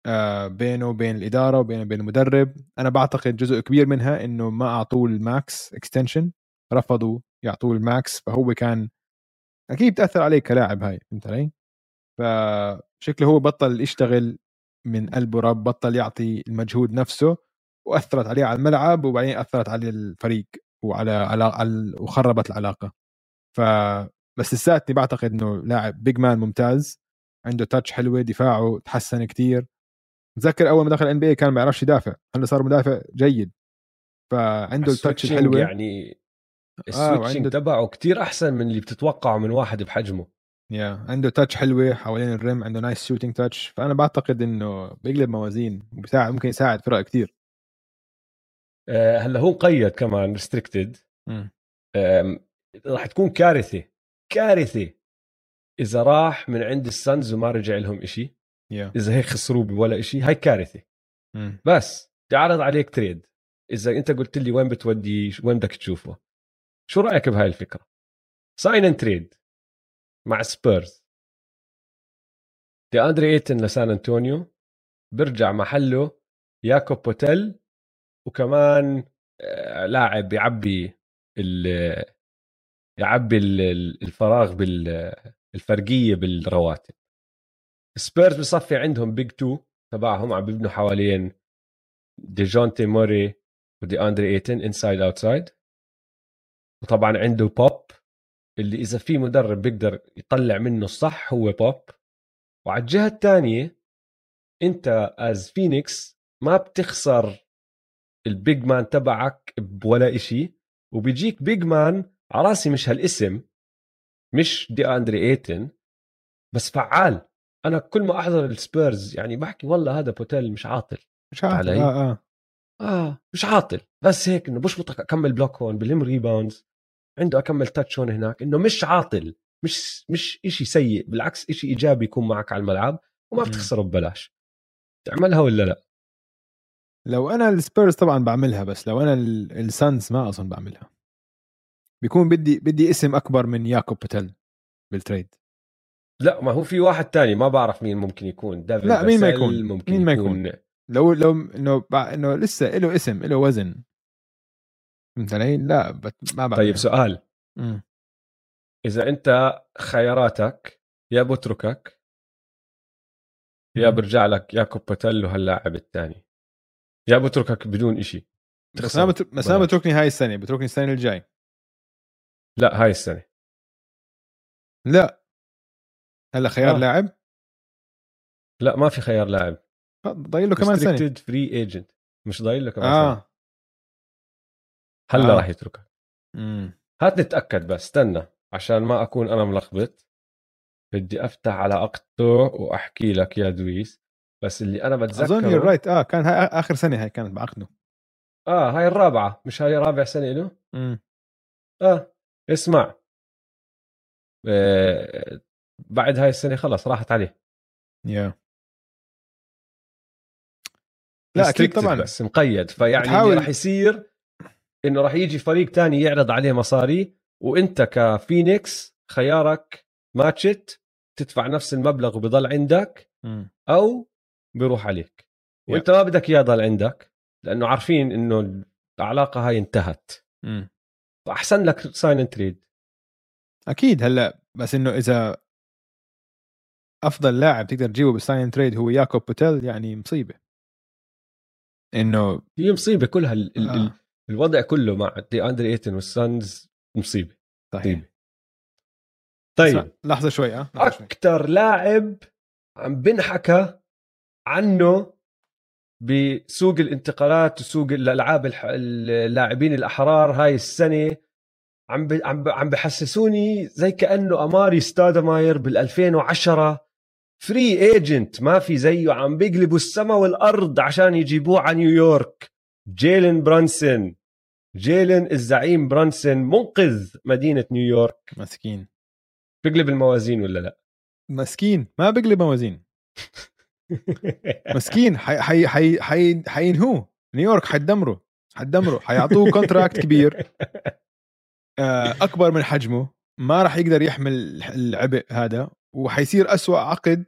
آه، بينه وبين الإدارة وبينه وبين المدرب. أنا بعتقد جزء كبير منها إنه ما أعطوه ال max extension رفضوا يعطوه ال max فهو كان أكيد بتاثر عليه كلاعب هاي فهمت علي؟ فشكله هو بطل يشتغل من قلبه رب بطل يعطي المجهود نفسه وأثرت عليه على الملعب وبعدين أثرت على الفريق وعلى على, وخربت العلاقة. ف بس لساتني بعتقد إنه لاعب big man ممتاز عنده touch حلوة دفاعه تحسن كتير. بتذكر أول ما دخل NBA كان ما يعرفش يدافع هلأ صار مدافع جيد. فعنده ال touch الحلوه يعني آه، ال switching وعنده- تبعه كتير أحسن من اللي بتتوقعه من واحد بحجمه. يا عنده touch حلوة حوالين ال rim عنده nice shooting touch فأنا بعتقد إنه بيقلب موازين وبيساعد ممكن يساعد فرق كتير. آه، هلأ هو مقيد كمان restricted راح تكون كارثة كارثة. إذا راح من عند ال Suns وما رجع لهم إشي yeah. إذا هيك خسروا ولا إشي هاي كارثة. مم. بس اعرض عليك trade. إذا أنت قلت لي وين بتودي وين بدك تشوفه؟ شو رأيك بهاي الفكرة؟ sign and trade مع سبيرز دي اندري إيتن لسان أنطونيو. بيرجع محله. ياكوب بوتيل. وكمان آه، لاعب يعبي ال يعبي ال- ال- الفراغ بالفرقية بالرواتب. سبيرز بصفي عندهم big two تبعهم عم بيبنوا حوالين ديجونتي موري ودي أندري إيتن inside outside وطبعا عنده بوب اللي إذا في مدرب بيقدر يطلع منه الصح هو بوب وعلى الجهة الثانية أنت as فينيكس ما بتخسر ال big man تبعك بولا إشي. وبيجيك big man على راسي مش هالاسم مش دي أندري إيتن بس فعال. أنا كل ما أحضر السبيرز يعني بحكي والله هذا بوتيل مش عاطل. مش عارف علي؟ آه آه. آه مش عاطل. بس هيك إنه بشبطك أكمل block هون بلم rebounds عنده أكمل touch هون هناك إنه مش عاطل مش مش إشي سيء بالعكس إشي إيجابي يكون معك على الملعب وما. بتخسره ببلاش. تعملها ولا لا؟ لو أنا السبيرز طبعا بعملها بس لو أنا ال- ال Suns ما أظن بعملها. بيكون بدي بدي اسم أكبر من ياكوب بتل بالتريد لا ما هو في واحد تاني ما بعرف مين ممكن يكون دافيد لا، مين ما يكون. ممكن مين ما يكون, لو لو إنه إنه لسه له اسم له وزن فهمت علي؟ لا بت- ما بعملها طيب سؤال مم. إذا أنت خياراتك يا بتركك يا. برجع لك ياكوب باتيل وهاللاعب الثاني يا بتركك بدون إشي بس ما. بتركني هاي السنة بتركني السنة الجاي لا هاي السنة. لا. هلأ خيار آه. لاعب؟ لا ما في خيار لاعب. ضايل له كمان سنة. free agent مش ضايل له كمان سنة. آه هلأ آه. راح يتركك امم هات نتأكد بس استنى. عشان ما أكون أنا ملخبط. بدي أفتح على وأحكي لك يا دويس. بس اللي أنا بتذكره اظن you're right آه كان هاي آخر سنة هاي كانت بعقده. آه هاي الرابعة. مش هاي رابع سنة له امم آه. اسمع. آه بعد هاي السنة خلص راحت عليه. يا. لا أكيد طبعا بس مقيد. فيعني اللي راح يصير إنه راح يجي فريق تاني يعرض عليه مصاري وأنت كفينيكس خيارك ماتشت تدفع نفس المبلغ وبضل عندك. أو بيروح عليك. وأنت ما بدك إياه يضل عندك لأنه عارفين إنه العلاقة هاي انتهت. فأحسن لك sign trade أكيد هلأ بس إنه إذا أفضل لاعب تقدر تجيبه بال sign trade هو ياكوب بوتيل يعني مصيبة. إنه هي مصيبة كلها ال- ال- ال- آه. الوضع كله مع دي اندري ايتن وال Suns مصيبة صحيح. مصيبه طيب. اسمع، لحظة شوي آه. أكثر لاعب عم بنحكى عنه بسوق الانتقالات وسوق الألعاب اللاعبين الأحرار هاي السنة عم. عم. عم بحسسوني زي كأنه أماري ستادماير بال 2010 free agent ما في زيه عم بيقلبوا السما والأرض عشان يجيبوه على نيويورك جيلن برانسون جيلن الزعيم برانسون منقذ مدينة نيويورك مسكين بيقلب الموازين ولا لا مسكين ما بقلب موازين مسكين حي حي حي حي حينهوه. نيويورك حيدمره حيدمره حيعطوه contract كبير. آه، أكبر من حجمه. ما راح يقدر يحمل العبء هذا. وحيصير أسوأ عقد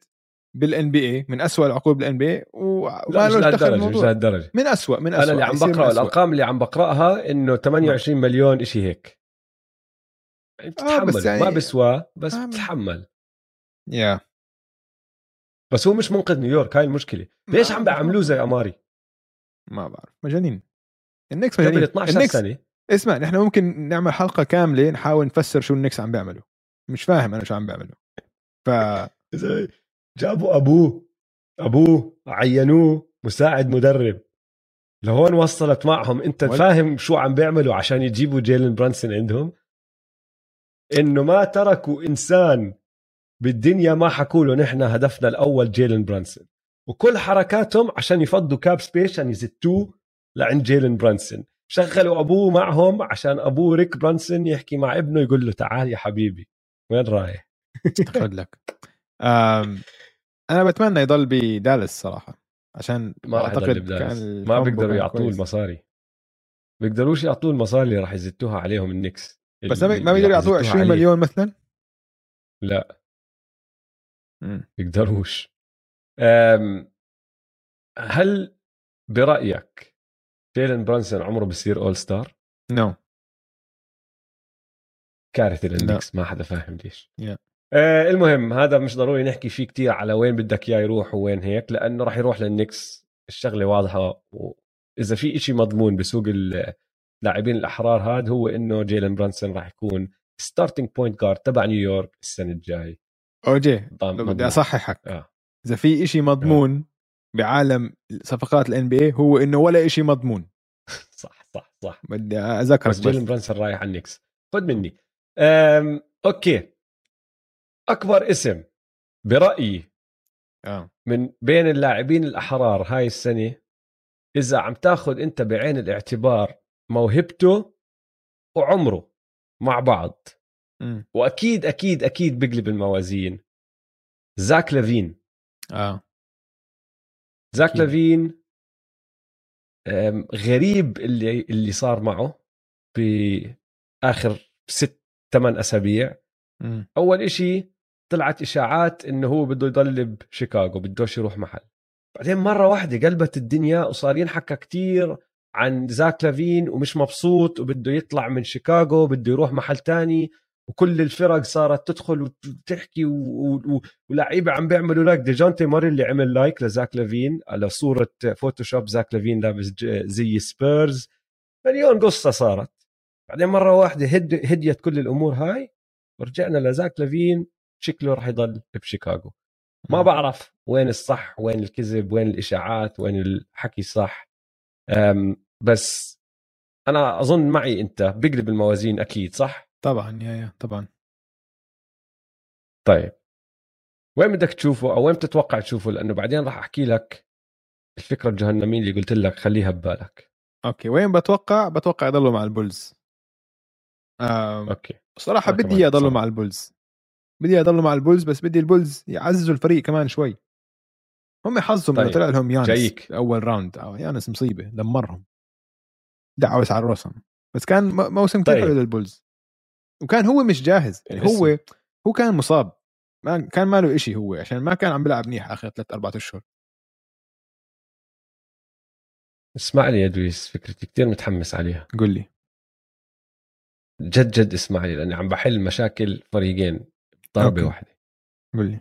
بال NBA من أسوأ العقود بال NBA وما له دخل مش لهالدرجة. من أسوأ من أسوأ أنا اللي عم بقرا. الأرقام اللي عم بقرأها إنه 28 مليون إشي هيك. بتتحمل بس يعني- ما بسوى بس آه، بتتحمل. yeah بس هو مش منقذ نيويورك هاي المشكلة. ليش عم بيعملوه زي أماري؟ ما بعرف. مجانين. ال Knicks قبل مجانين. 12 ال Knicks سنة. اسمع نحن ممكن نعمل حلقة كاملة نحاول نفسر شو ال Knicks عم بيعملوا. مش فاهم أنا شو عم بيعملوا. ف جابوا أبوه أبوه عينوه مساعد مدرب. لهون وصلت معهم. أنت وال- فاهم شو عم بيعملوا عشان يجيبوا جيلن برانسون عندهم؟ إنه ما تركوا إنسان بالدنيا ما حكوا له نحن هدفنا الأول جيلن برانسون وكل حركاتهم عشان يفضوا cap space عشان يزتوه لعند جيلن برانسون شغلوا أبوه معهم عشان أبوه ريك برانسون يحكي مع ابنه يقول له تعال يا حبيبي وين رايح خد لك. أنا بتمنى يضل بدالاس صراحة عشان ما. كان ما بيقدروا يعطوه. المصاري بيقدروش يعطوه المصاري اللي راح يزتوها عليهم ال Knicks بس ما بيقدروا يعطوه يزتوها 20 عليه. مليون مثلا لا أم، هل برأيك جيلن برانسون عمره بصير all star no كارثة لل Knicks ما حدا فاهم ليش. Yeah. آه المهم هذا مش ضروري نحكي فيه كتير على وين بدك إياه يروح وين هيك لأنه راح يروح لل Knicks الشغلة واضحة واذا في إشي مضمون بسوق اللاعبين الأحرار هذا هو إنه جيلن برانسون راح يكون starting point guard تبع نيويورك السنة الجاي أوكي بدي. أصححك. آه. إذا في إشي مضمون بعالم صفقات ال NBA هو إنه ولا إشي مضمون. صح صح صح. بدي أذكرك بس جيلن برانسون رايح على ال Knicks خذ مني. أم okay. أكبر اسم برأيي آه. من بين اللاعبين الأحرار هاي السنة إذا عم تاخذ أنت بعين الاعتبار موهبته وعمره مع بعض. مم. وأكيد أكيد أكيد بيقلب الموازين زاك لافين آه زاك أكيد. لافين غريب اللي اللي صار معه باخر ست ثمان أسابيع مم. أول إشي طلعت إشاعات إنه هو بده يضل بشيكاغو بدوش يروح محل بعدين مرة واحدة قلبت الدنيا وصار ينحكى كتير عن زاك لافين ومش مبسوط وبده يطلع من شيكاغو بده يروح محل تاني وكل الفرق صارت تدخل وتحكي و- و- ولاعيبه عم بيعملوا like ديجونتي ماري اللي عمل like لزاك لافين على صورة Photoshop زاك لافين لابس زي سبيرز مليون قصة صارت. بعدين مرة واحدة هد هديت كل الأمور هاي ورجعنا لزاك لافين شكله راح يضل بشيكاغو. ما. بعرف وين الصح وين الكذب وين الإشاعات وين الحكي صح. بس أنا أظن معي أنت بقلب الموازين أكيد صح؟ طبعا yeah yeah طبعا. طيب. وين بدك تشوفه أو وين بتتوقع تشوفه؟ لأنه بعدين راح أحكي لك الفكرة الجهنمية اللي قلت لك خليها ببالك. okay. وين بتوقع؟ بتوقع يضلوا مع البولز. okay. صراحة بدي يضلوا. مع البولز. بدي يضلوا مع البولز بس بدي البولز يعززوا الفريق كمان شوي. هم حظهم انه طيب، طلع لهم يانس جايك. أول round. أو يانس مصيبة. دمرهم. دعوس على راسهم. بس كان موسم كثير طيب. حلو للبولز. وكان هو مش جاهز. يعني. هو هو كان مصاب. ما كان ما له شيء هو عشان ما كان عم بيلعب منيح آخر ثلاث أربع أشهر. اسمع لي يا دويس فكرتي كتير متحمس عليها. قل لي. جد جد اسمع لي لأني عم بحل مشاكل فريقين ضربه. واحدة. قل لي.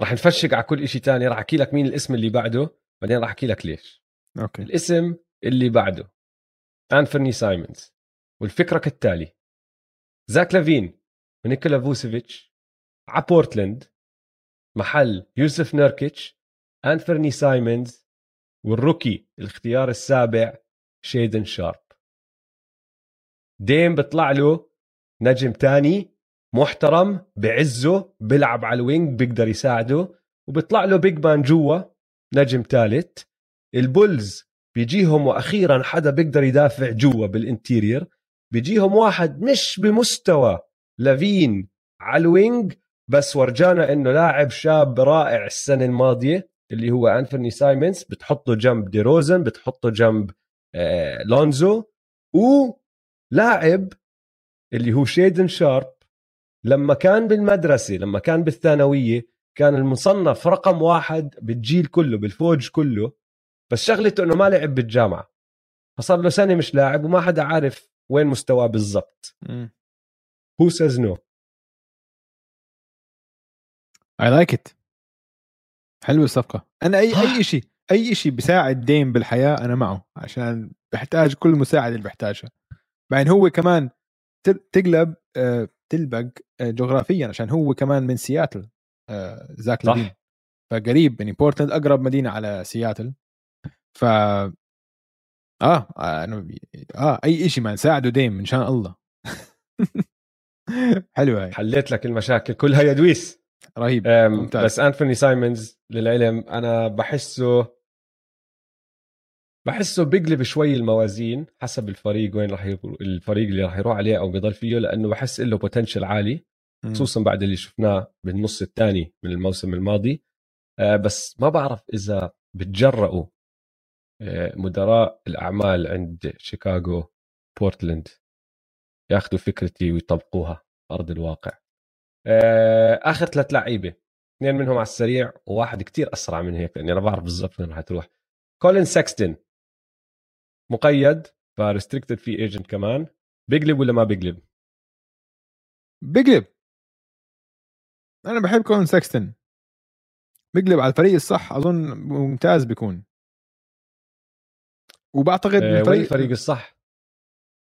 راح نفشق على كل شيء تاني راح أحكي لك مين الاسم اللي بعده بعدين راح أحكي لك ليش. okay. الاسم اللي بعده انفرني سايمونز. والفكرة كالتالي زاك لافين ونيكولا فوسيفيتش على بورتلاند محل يوسف نيركيتش أنفرني سايمونز وال rookie الاختيار السابع شيدن شارب. ديم بيطلع له نجم تاني محترم بعزه بيلعب على ال wing بيقدر يساعده وبيطلع له big man جوا نجم ثالث البولز بيجيهم وأخيرا حدا بيقدر يدافع جوا بال interior. بيجيهم واحد مش بمستوى لافين على ال wing بس ورجانا إنه لاعب شاب رائع السنة الماضية اللي هو انفرني سايمونز بتحطه جنب دي روزن بتحطه جنب آه لونزو. ولاعب اللي هو شيدن شارب لما كان بالمدرسة لما كان بالثانوية كان المصنف رقم واحد بالجيل كله بالفوج كله. بس شغلته إنه ما لعب بالجامعة. فصار له سنة مش لاعب وما حدا عارف وين مستواه بالضبط. هو says no I like it حلوة الصفقة. أنا أي أي شيء أي شيء بيساعد ديم بالحياة أنا معه عشان بحتاج كل مساعدة اللي بحتاجها. بعدين هو كمان تقلب آه، تلبق آه، جغرافيا عشان هو كمان من سياتل آه، زاك صح. لافين فقريب يعني بورتلاند أقرب مدينة على سياتل. ف آه أنا آه أي شيء ما نساعده ديم إن شاء الله حلوة هاي حليت لك المشاكل كلها يا دويس رهيب ممتاز. بس انثوني سايمونز للعلم أنا بحسه بحسه بيقلب شوي الموازين حسب الفريق وين راح يرو... الفريق اللي راح يروح عليه أو بيضل فيه لأنه بحس له بوتنشل عالي. خصوصا بعد اللي شفناه بالنص الثاني من الموسم الماضي آه، بس ما بعرف إذا بتجرأوا آه، مدراء الأعمال عند شيكاغو بورتلاند ياخذوا فكرتي ويطبقوها أرض الواقع. آه، آخر ثلاث لعيبة اثنين منهم على السريع وواحد كتير أسرع من هيك لأني أنا بعرف بالضبط وين راح تروح. كولين ساكستن. مقيد فريستريكتد في ايجنت كمان. بيقلب ولا ما بيقلب؟ بيقلب. أنا بحب كولن ساكستن. بيقلب على الفريق الصح أظن ممتاز بيكون. وبعتقد آه، الفريق الفريق الصح؟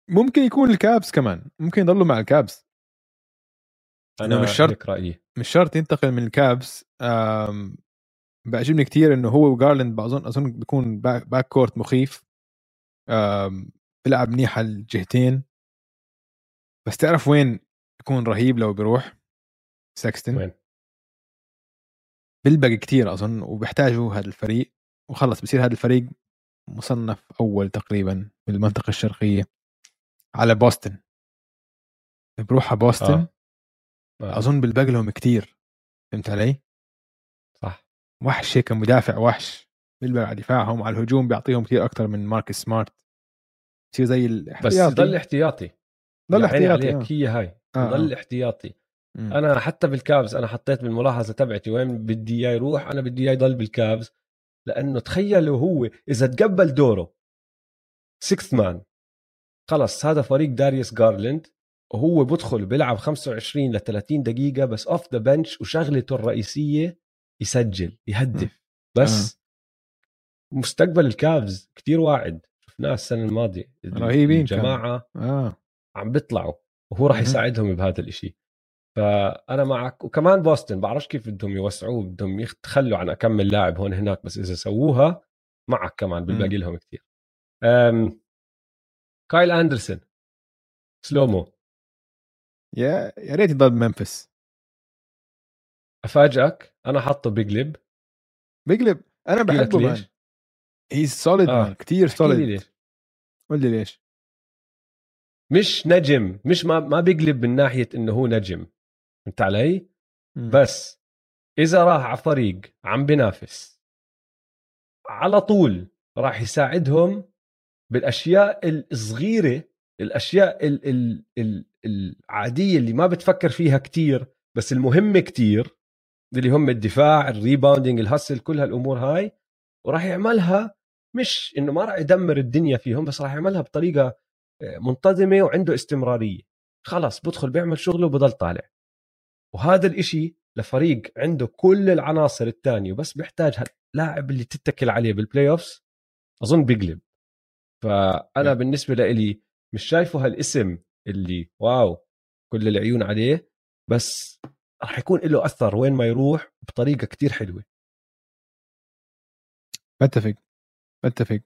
ممكن يكون الكافس كمان. ممكن يضلوا مع الكافس. أنا مش شرط. رأيي. مش شرط ينتقل من الكافس. آم، بيعجبني كتير إنه هو وجارلاند بظن أظن بيكون back, back court مخيف بيلعب منيح على الجهتين. بس تعرف وين بيكون رهيب لو بيروح؟ ساكستن. وين؟ بيلبق كتير أظن وبيحتاجوا هذا الفريق. وخلص بصير هذا الفريق مصنف أول تقريبا بالمنطقة الشرقية على بوسطن بروح على بوسطن آه. آه. أظن بالباقي لهم كثير فهمت علي؟ صح وحش هيك مدافع وحش بيلبق على دفاعهم على الهجوم بيعطيهم كثير أكثر من مارك سمارت يصير زي بس الاحتياطي ضل احتياطي ضل يا عيني احتياطي عليك آه. هي هاي آه، ضل آه. احتياطي. أنا حتى بالكابز أنا حطيت بالملاحظة تبعتي وين بدي اياه يروح أنا بدي اياه يضل بالكابز لأنه تخيلوا هو إذا تقبل دوره. سكث مان خلص هذا فريق داريوس جارلند وهو بدخل بيلعب 25 ل 30 دقيقة بس off the bench وشغلته الرئيسية يسجل يهدف. بس مستقبل الكافز كتير واعد. شفناه السنة الماضية رهيبين الجماعة آه. عم بيطلعوا وهو راح. يساعدهم بهذا الإشي. فأنا معك. وكمان بوسطن بعرفش كيف بدهم يوسعوه بدهم يتخلوا عن اكمل لاعب هون هناك بس إذا سووها معك كمان بالباقي لهم كثير. كايل أندرسون سلومو. يا يا ريت يضل بممفس. أفاجئك أنا حاطه بيقلب بيقلب أنا بحبه man ليش. he's solid. man كثير solid ليش. قول لي ليش. مش نجم مش ما ما بيقلب من ناحية إنه هو نجم. فهمت علي. بس إذا راح على فريق عم بينافس على طول راح يساعدهم بالأشياء الصغيرة الأشياء ال ال ال العادية اللي ما بتفكر فيها كتير بس المهمة كتير اللي هم الدفاع الريباوندينج الهسل كل هالأمور هاي وراح يعملها مش إنه ما راح يدمر الدنيا فيهم بس راح يعملها بطريقة آه، منتظمة وعنده استمرارية. خلص بدخل بيعمل شغله وبضل طالع. وهذا الإشي لفريق عنده كل العناصر الثانية وبس بيحتاج لاعب اللي تتكل عليه بال playoffs أظن بيقلب. فأنا. بالنسبة لإلي مش شايفه هالاسم اللي wow كل العيون عليه بس راح يكون له أثر وين ما يروح بطريقة كتير حلوة. بتفق بتفق.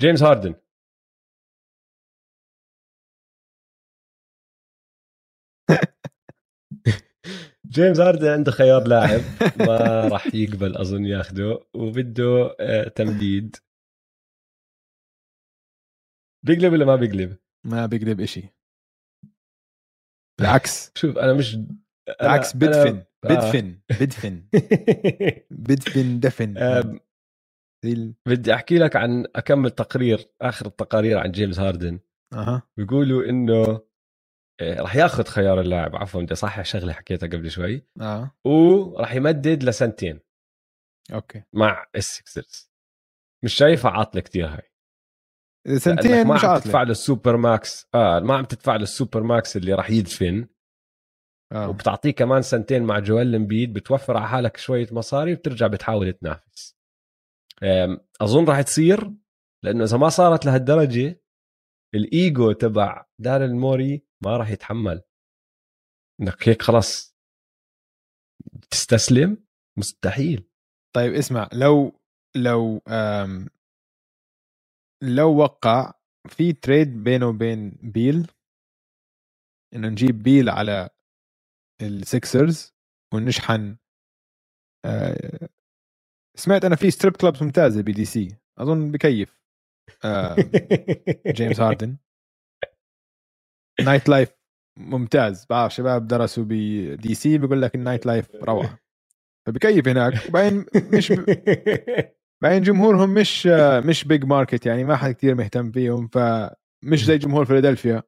جيمس هاردن. جيمس هاردن عنده خيار لاعب. ما راح يقبل أظن ياخده وبده آه، تمديد. بيقلب ولا ما بيقلب؟ ما بيقلب إشي. بالعكس. شوف أنا مش بالعكس أنا- بدفن آه. بدفن بدفن. بدفن دفن. ال- بدي أحكي لك عن أكمل تقرير آخر التقارير عن جيمس هاردن. أها. بيقولوا إنه آه، راح ياخذ خيار اللاعب. عفوا بدي أصحح شغلة حكيتها قبل شوي. آه. وراح يمدد لسنتين. okay. مع السكسرز مش شايفها عاطلة كتير هاي. إذا لأنك سنتين ما مش عم تدفع عاطله له ال super max. آه ما عم تدفع له ال super max اللي راح يدفن. آه. وبتعطيه كمان سنتين مع جوال امبيد بتوفر على حالك شوية مصاري وبترجع بتحاول تنافس. أظن راح تصير. لأنه إذا ما صارت لهالدرجة الإيجو تبع داريل موري ما راح يتحمل. إنك هيك خلاص تستسلم؟ مستحيل. طيب اسمع لو لو لو وقع في trade بينه وبين بيل إنه نجيب بيل على ال Sixers ونشحن آه سمعت أنا في strip clubs ممتازة ب DC. أظن بكيف آه جيمس هاردن. nightlife ممتاز. بعرف شباب درسوا ب DC بيقول لك ال nightlife روعة. فبكيف هناك. وبعدين مش بعدين جمهورهم مش مش big market يعني ما حد كتير مهتم فيهم. فمش زي جمهور فيلادلفيا.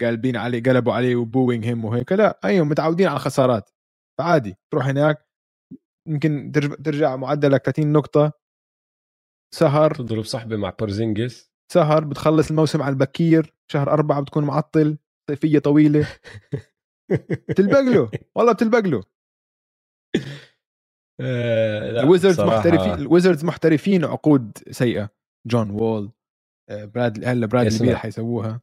قالبين عليه قلبوا عليه و booing him وهيك. لا ايهم متعودين على الخسارات. فعادي تروح هناك. يمكن ترجع, معدلك 30 نقطة سهر. تضرب صحبة مع بورزينجس سهر بتخلص الموسم على البكير شهر أربعة بتكون معطل صيفية طويلة بتلبق له والله بتلبق له آه، لا، الويزردز محترفين الويزردز محترفين عقود سيئة جون وول آه، براد هلا اسمع. بيل حيسووها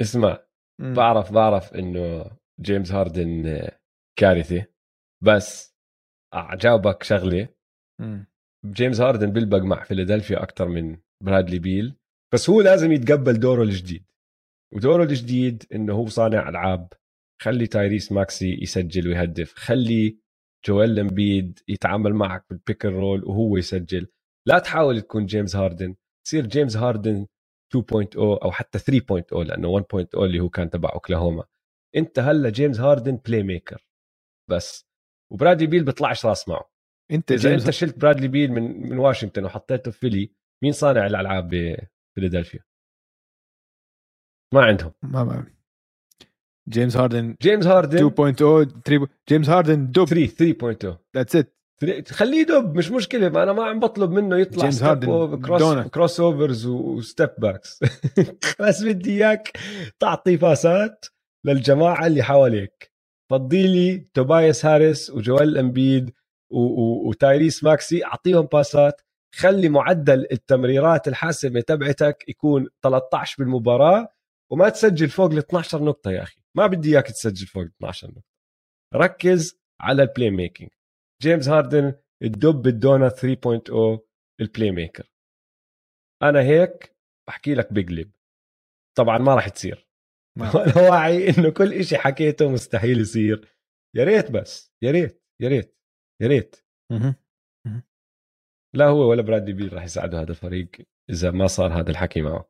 اسمع مم. بعرف بعرف إنه جيمس هاردن كارثة بس اجاوبك شغلة مم. جيمس هاردن بيلبق مع فيلادلفيا أكثر من برادلي بيل بس هو لازم يتقبل دوره الجديد. ودوره الجديد إنه هو صانع ألعاب خلي تايريس ماكسي يسجل ويهدف خلي جويل امبيد يتعامل معك بال pick roll وهو يسجل. لا تحاول تكون جيمس هاردن تصير جيمس هاردن 2.0 أو حتى 3.0 لأنه 1.0 اللي هو كان تبع أوكلاهوما. أنت هلا جيمس هاردن playmaker بس وبرادلي بيل بيطلعش راس معه. أنت إذا أنت شلت برادلي بيل من من واشنطن وحطيته في فيلي مين صانع الألعاب بفيلادلفيا ما عندهم. ما ما جيمس هاردن جيمس هاردن 2.0 3 جيمس هاردن دب 3 3.0 that's it خليه يدب مش مشكلة. ما أنا ما عم بطلب منه يطلع جيمس هاردن cross. crossovers و step backs بس بدي إياك تعطي باسات للجماعة اللي حواليك. فضي لي توبايس هاريس وجويل أمبيد وتايريس ماكسي أعطيهم باسات خلي معدل التمريرات الحاسمة تبعتك يكون 13 بالمباراة وما تسجل فوق ال 12 نقطة يا أخي. ما بدي إياك تسجل فوق ال 12 نقطة. ركز على ال playmaking جيمس هاردن الدب الدونا 3.0 ال playmaker أنا هيك بحكي لك بقلب طبعا ما راح تصير. وأنا واعي إنه كل إشي حكيته مستحيل يصير. يا ريت بس. يا ريت. يا ريت. يا ريت. لا هو ولا برادلي بيل راح يساعدوا هذا الفريق إذا ما صار هذا الحكي معه.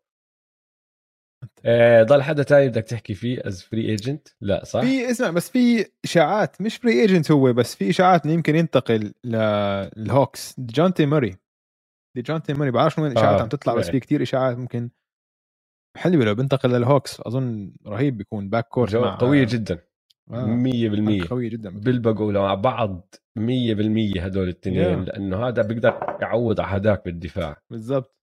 آه ضل حدا تاني بدك تحكي فيه as free agent لا صح؟ في اسمع بس في إشاعات مش free agent هو بس في إشاعات إنه يمكن ينتقل لل Hawks. جونتي موري ديجونتي موري بعرف وين الاشاعات آه، عم تطلع بس يعني. في كتير إشاعات ممكن. حلوة لو بنتقل لل Hawks أظن رهيب بيكون backcourt مع قوية جدا. آه. 100% قوية جدا بيلبقوا مع بعض 100% هدول الاثنين Yeah. لأنه هذا بيقدر يعوض على هداك بالدفاع بالضبط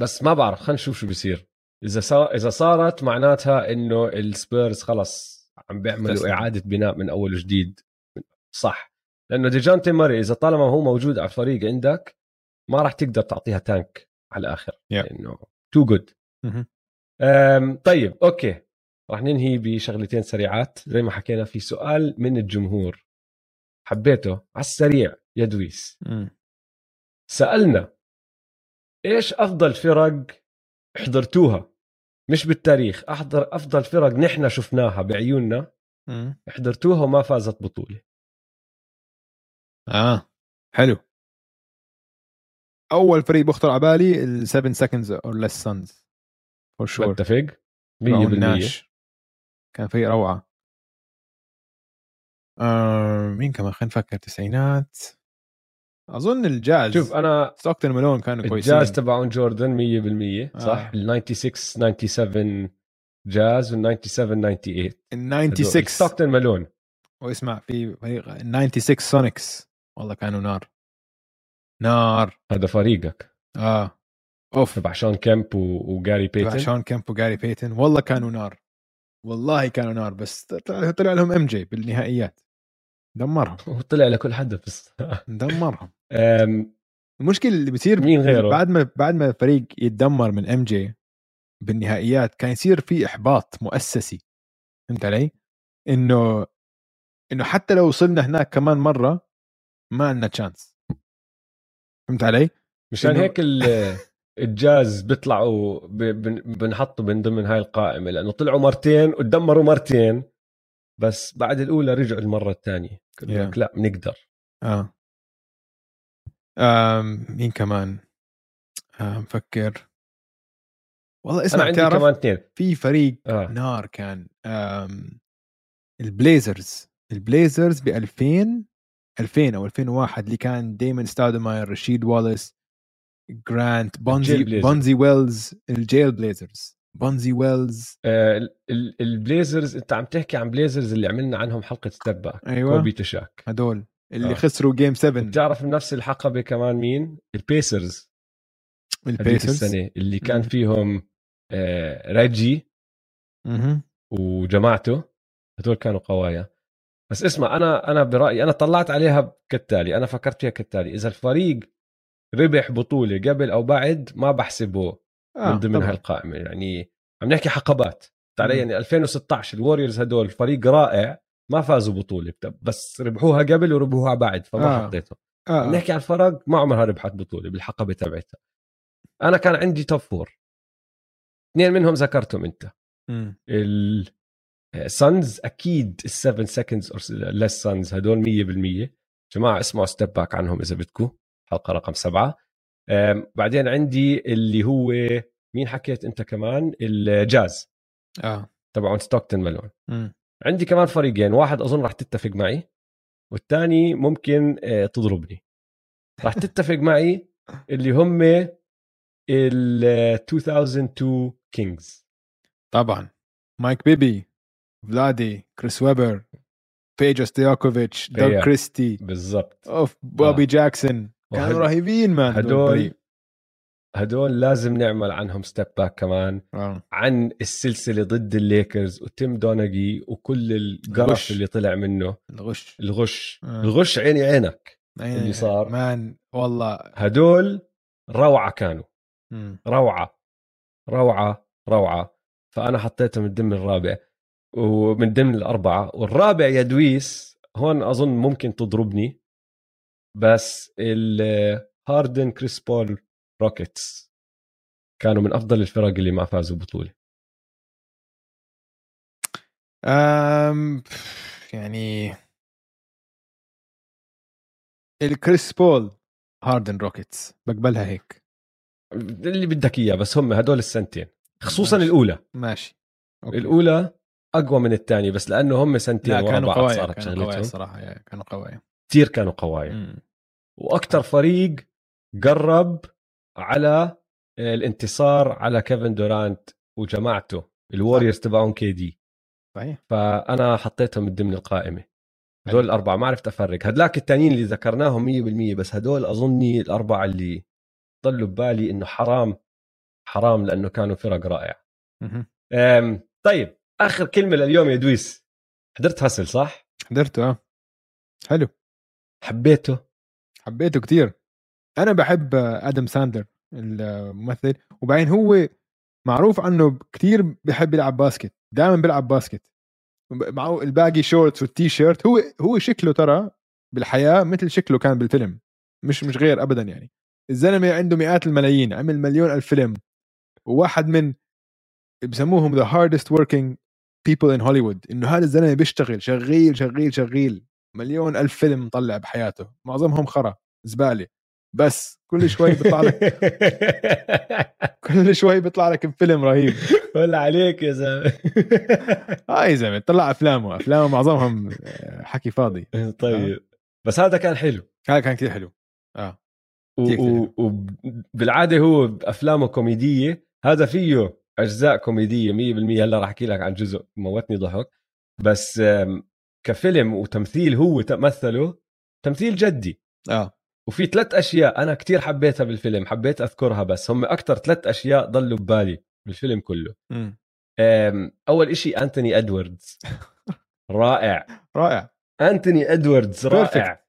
بس ما بعرف خلينا نشوف شو بيصير إذا صار إذا صارت معناتها إنه السبيرز خلص عم بيعملوا استسلم. إعادة بناء من أول وجديد صح لأنه ديجونتي موري إذا طالما هو موجود على الفريق عندك ما راح تقدر تعطيها tank على الآخر Yeah. لأنه too good. طيب okay راح ننهي بشغلتين سريعات. زي ما حكينا في سؤال من الجمهور. حبيته؟ على السريع يا دويس. سألنا إيش أفضل فرق حضرتوها؟ مش بالتاريخ أحضر أفضل فرق نحن شفناها بعيوننا. حضرتوها وما فازت بطولة. آه حلو. أول فريق بخطر على بالي ال 7 seconds or less suns for sure. متفق؟ 100% كان فريق روعة. آه مين كمان؟ خلينا نفكر. تسعينات. أظن الجاز شوف أنا ستوكتون مالون كانوا كويسين. الجاز تبعون جوردن 100% صح؟ آه. ال 96 97 جاز وال 97 98 ال 96 ستوكتون مالون واسمع في فريق ال 96 Sonics. والله كانوا نار. نار. هذا فريقك. آه. أوف. تبع شون كيمب و- وجاري تبع بيتن. شون كيمب وجاري بيتن. والله كانوا نار. والله كانوا نار بس طلع, طلع لهم MJ بالنهائيات دمرهم وطلع لكل حدا بس دمرهم المشكلة اللي بتصير مين غيره؟ بعد ما بعد ما الفريق يتدمر من MJ بالنهائيات كان يصير في إحباط مؤسسي فهمت علي؟ إنه إنه حتى لو وصلنا هناك كمان مرة ما عندنا chance فهمت علي؟ مشان هيك ال- الجاز بيطلعوا بنحطوا من ضمن هاي القائمة لأنه طلعوا مرتين وتدمروا مرتين بس بعد الأولى رجعوا المرة الثانية Yeah. لا بنقدر آه آم مين كمان؟ آه مفكر والله اسمع عندي تعرف كمان اثنين في فريق آه. نار كان آم ال Blazers ال Blazers ب 2000 2000 أو 2001 اللي كان دايمون ستاودماير رشيد والاس جرانت بونزي. بونزي ويلز ال Jail Blazers بونزي ويلز آه ال- ال- ال Blazers انت عم تحكي عن Blazers اللي عملنا عنهم حلقة back أيوه. كوبي شاك هدول اللي آه. خسروا game 7 بتعرف بنفس الحقبة كمان مين؟ ال Pacers ال Pacers السنة اللي كان. فيهم آه ريجي. وجماعته. هدول كانوا قوايا. بس اسمع أنا أنا برأيي أنا طلعت عليها كالتالي أنا فكرت فيها كالتالي. إذا الفريق ربح بطولة قبل أو بعد ما بحسبه آه من ضمن طبعاً. هالقائمه يعني عم نحكي حقبات مم. يعني 2016 ال Warriors هدول فريق رائع ما فازوا بطولة بس ربحوها قبل وربحوها بعد فما آه. آه. حطيتهم آه. عم نحكي عن فرق ما عمرها ربحت بطولة بالحقبة تبعتها أنا كان عندي top four اثنين منهم ذكرتهم أنت. ال Suns أكيد ال 7 seconds or less Suns هدول 100% جماعة اسمعوا step back عنهم إذا بدكم حلقه رقم سبعة. بعدين عندي اللي هو مين حكيت أنت كمان؟ الجاز. آه. تبعون ستوكتون مالون مم. عندي كمان فريقين واحد أظن راح تتفق معي والثاني ممكن آه، تضربني. راح تتفق معي اللي هم ال 2002 Kings طبعا. مايك بيبي فلادي كريس ويبر بيجا ستياكوفيتش. دوغ كريستي بالضبط. أوف بوبي آه. جاكسون. كانوا رهيبين man هدول. هدول لازم نعمل عنهم step back كمان آه. عن السلسلة ضد الليكرز وتيم دوناجي وكل القرف الغش. اللي طلع منه الغش الغش آه. الغش عيني عينك أي- اللي صار. man والله هدول روعة كانوا. روعة روعة روعة فأنا حطيته من ضمن الرابع ومن ضمن الأربعة والرابع يا دويس هون أظن ممكن تضربني بس الهاردن كريس بول Rockets كانوا من أفضل الفرق اللي ما فازوا بطولة. أم يعني الكريس بول هاردن Rockets بقبلها هيك. اللي بدك إياه بس هم هدول السنتين خصوصا ماشي. الأولى. ماشي. okay. الأولى أقوى من الثانية بس لأنه هم سنتين لا ورا كانوا بعض صارت كانوا قوايا شغلتهم. صراحة كانوا قوايا. كثير كانوا قوايا. وأكثر فريق قرب على الانتصار على كيفن دورانت وجماعته ال Warriors تبعون KD. صحيح. فأنا حطيتهم من ضمن القائمة. هدول الأربعة ما عرفت أفرق. هدلاك التانيين اللي ذكرناهم 100% بس هدول أظني الأربعة اللي ضلوا ببالي إنه حرام حرام لأنه كانوا فرق رائعه طيب آخر كلمة لليوم يا دويس. حضرت Hustle صح؟ حضرته آه. حلو. حبيته. حبيته كتير. أنا بحب آدم ساندلر الممثل وبعدين هو معروف عنه كتير بحب يلعب basket دائما بيلعب basket. معه ال baggy shorts وال T-shirt هو هو شكله ترى بالحياة مثل شكله كان بالفيلم مش مش غير ابدا يعني. الزلمة عنده مئات الملايين عمل مليون ألف فيلم وواحد من بسموهم the hardest working people in Hollywood إنه هذا الزلمة بيشتغل شغيل شغيل شغيل. مليون ألف فيلم مطلع بحياته معظمهم خرا زبالة. بس كل شوي بيطلع لك كل شوي بيطلع لك بفيلم رهيب. ولا عليك يا زلمة. آه يا زلمة طلع أفلامه أفلامه معظمهم آه، حكي فاضي طيب بس هذا كان حلو. هذا كان كثير حلو آه. و- كتير و- وبالعاده هو بافلامه كوميدية هذا فيه أجزاء كوميدية 100% هلأ راح أحكي لك عن جزء موتني ضحك. بس كفيلم وتمثيل هو مثله تمثيل جدي. آه. وفي ثلاث أشياء أنا كتير حبيتها بالفيلم حبيت أذكرها بس هم أكثر ثلاث أشياء ضلوا ببالي بالفيلم كله. آم، أول إشي أنتوني ادواردز رائع. رائع. أنتوني ادواردز رائع.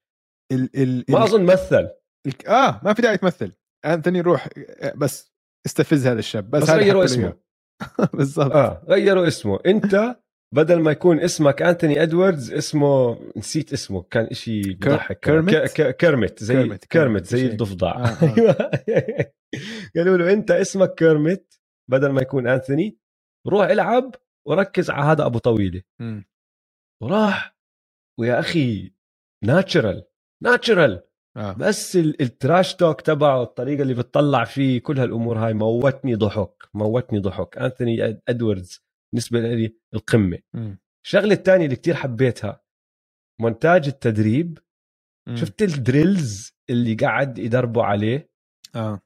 ال ال ما أظن مثل. ال آه ما في داعي تمثل. أنتوني روح بس استفز هذا الشاب بس, بس غيروا اسمه. بالضبط. آه غيروا اسمه. أنت بدل ما يكون اسمك أنتوني إدواردز اسمه نسيت اسمه كان إشي بضحك كان. كيرميت؟ ك- ك- كيرميت زي كيرميت, كيرميت، زي شيء. الضفدع آه، آه. أيوة. قالوا له أنت اسمك كيرميت بدل ما يكون انثوني روح إلعب وركز على هذا أبو طويلة مم. وراح ويا أخي natural natural آه بس ال- ال trash talk تبعه الطريقة اللي بتطلع فيه كل هالأمور هاي موتني ضحك موتني ضحك انثوني إدواردز بالنسبة لي القمة. مم. الشغلة الثانية اللي كتير حبيتها مونتاج التدريب. مم. شفت ال drills اللي قاعد يدربوا عليه؟ آه.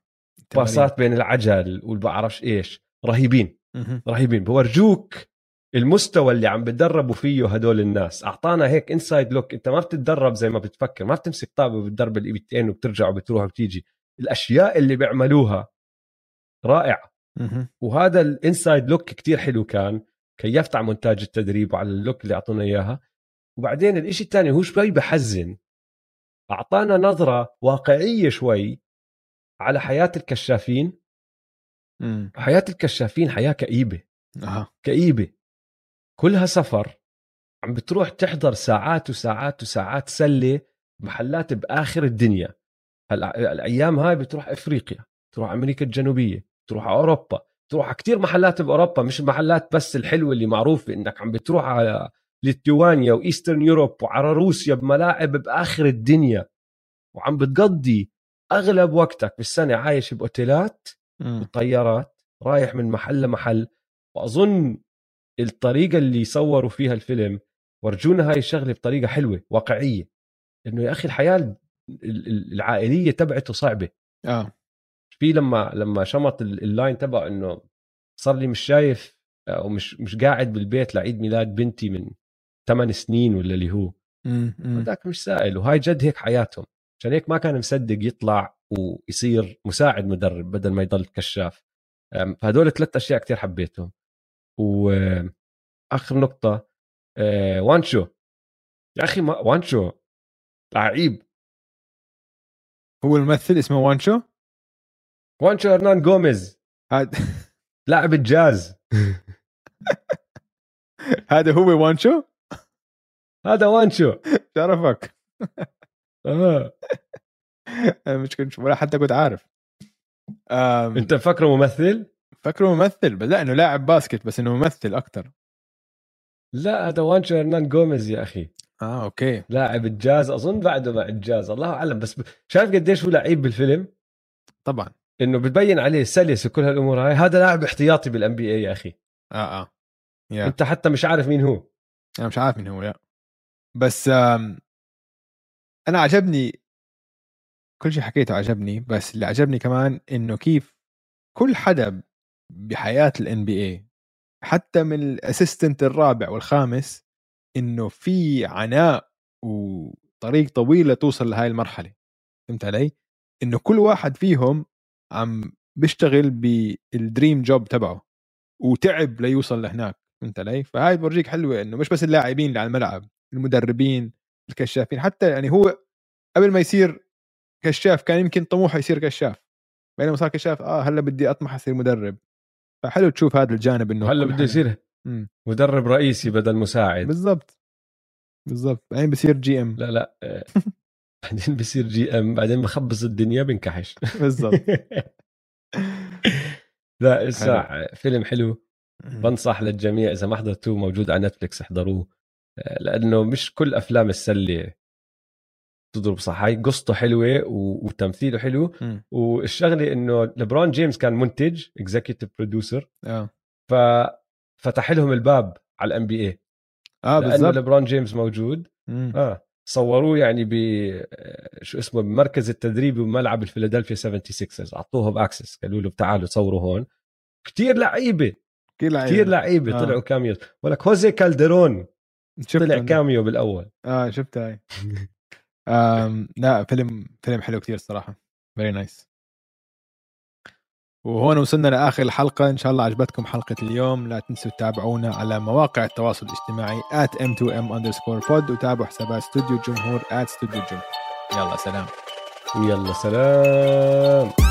باسات بين العجل والبعرفش إيش؟ رهيبين. مهم. رهيبين. بورجوك المستوى اللي عم بتدربوا فيه هدول الناس. أعطانا هيك inside look أنت ما بتتدرب زي ما بتفكر. ما بتمسك طابة وبتضرب layup تين وبترجع وبتروح وبتيجي. الأشياء اللي بيعملوها رائعه. وهذا ال inside look كتير حلو كان. كيفت على مونتاج التدريب وعلى ال look اللي أعطونا إياها. وبعدين الإشي الثاني هو شوي بحزن. أعطانا نظرة واقعية شوي على حياة الكشافين. مم. حياة الكشافين حياة كئيبة. آه كئيبة. كلها سفر. عم بتروح تحضر ساعات وساعات وساعات سلة محلات بآخر الدنيا. هلا الأيام هاي بتروح أفريقيا تروح أمريكا الجنوبية. تروح على أوروبا تروح على كثير محلات باوروبا مش المحلات بس الحلوة اللي معروفه إنك عم بتروح على ليتوانيا و Eastern Europe وعلى روسيا بملاعب بآخر الدنيا وعم بتقضي أغلب وقتك بالسنه عايش بأوتيلات. وطيارات رايح من محل لمحل. وأظن الطريقة اللي صوروا فيها الفيلم ورجونا هاي الشغلة بطريقة حلوة واقعية. إنه يا أخي الحياة ال- ال- العائلية تبعته صعبة. آه. في لما لما شمط ال- ال line تبعه إنه صار لي مش شايف أو مش مش قاعد بالبيت لعيد ميلاد بنتي من ثمان سنين ولا اللي هو. هذاك مش سائل وهاي جد هيك حياتهم. عشان هيك ما كان مصدق يطلع ويصير مساعد مدرب بدل ما يضل كشاف. فهدول ثلاث أشياء كتير حبيتهم. واخر نقطة أه، وانشو. يا أخي ما وانشو لعيب. هو الممثل اسمه وانشو؟ وانشو هرنان جوميز هذا لاعب الجاز. هذا هو وانشو؟ هذا وانشو. شرفك. آه. أنا مش كنت ولا حتى كنت عارف. أنت فكره ممثل؟ فكره ممثل بس لا إنه لاعب basket بس إنه ممثل أكثر لا هذا وانشو هرنان جوميز يا أخي. آه أوكي. لاعب الجاز أظن بعده مع الجاز. الله أعلم بس شايف قديش هو لعيب بالفيلم؟ طبعا. إنه بتبين عليه سلس وكل هالأمور هاي. هذا لاعب احتياطي بال NBA يا أخي. آه آه. يا أنت حتى مش عارف مين هو. أنا مش عارف مين هو لا بس أنا عجبني كل شيء حكيته عجبني بس اللي عجبني كمان إنه كيف كل حدا بحياة ال NBA حتى من ال assistant الرابع والخامس إنه في عناء وطريق طويلة توصل لهاي المرحلة. فهمت علي؟ إنه كل واحد فيهم عم بيشتغل بالدريم جوب تبعه وتعب ليوصل لهناك فهمت علي؟ فهاي بورجيك حلوة إنه مش بس اللاعبين اللي على الملعب المدربين الكشافين حتى يعني هو قبل ما يصير كشاف كان يمكن طموحه يصير كشاف بينما صار كشاف آه هلأ بدي أطمح أصير مدرب فحلو تشوف هذا الجانب إنه هلأ بده يصير. مدرب رئيسي بدل مساعد بالضبط بالضبط بعدين بصير GM لا لا آه، بعدين بصير GM بعدين بخبص الدنيا بنكحش. بالضبط. لا اسمع فيلم حلو. بنصح للجميع إذا ما حضرتوه موجود على نتفلكس احضروه. آه، لأنه مش كل أفلام السلة تضرب صح. هاي قصته حلوة وتمثيله حلو. مم. والشغلة إنه لبرون جيمس كان منتج executive producer آه. ففتح لهم الباب على ال NBA آه لأنه بالضبط. لبرون جيمس موجود. مم. آه. صوروه يعني ب آه، شو اسمه بمركز التدريبي بملعب الفيلادلفيا 76 أعطوهم access قالوا له تعالوا صوروا هون. كتير لعيبة كثير لعيبة. كتير لعيبة آه. طلعوا cameo ولك هوزي كالدرون طلع. cameo بالأول. آه شفت هاي لا فيلم فيلم حلو كثير الصراحة. very nice وهون وصلنا لآخر الحلقة. إن شاء الله عجبتكم حلقة اليوم. لا تنسوا تتابعونا على مواقع التواصل الاجتماعي m2m underscore pod وتابعوا حسابات استوديو الجمهور استوديو الجمهور. يلا سلام. يلا سلام.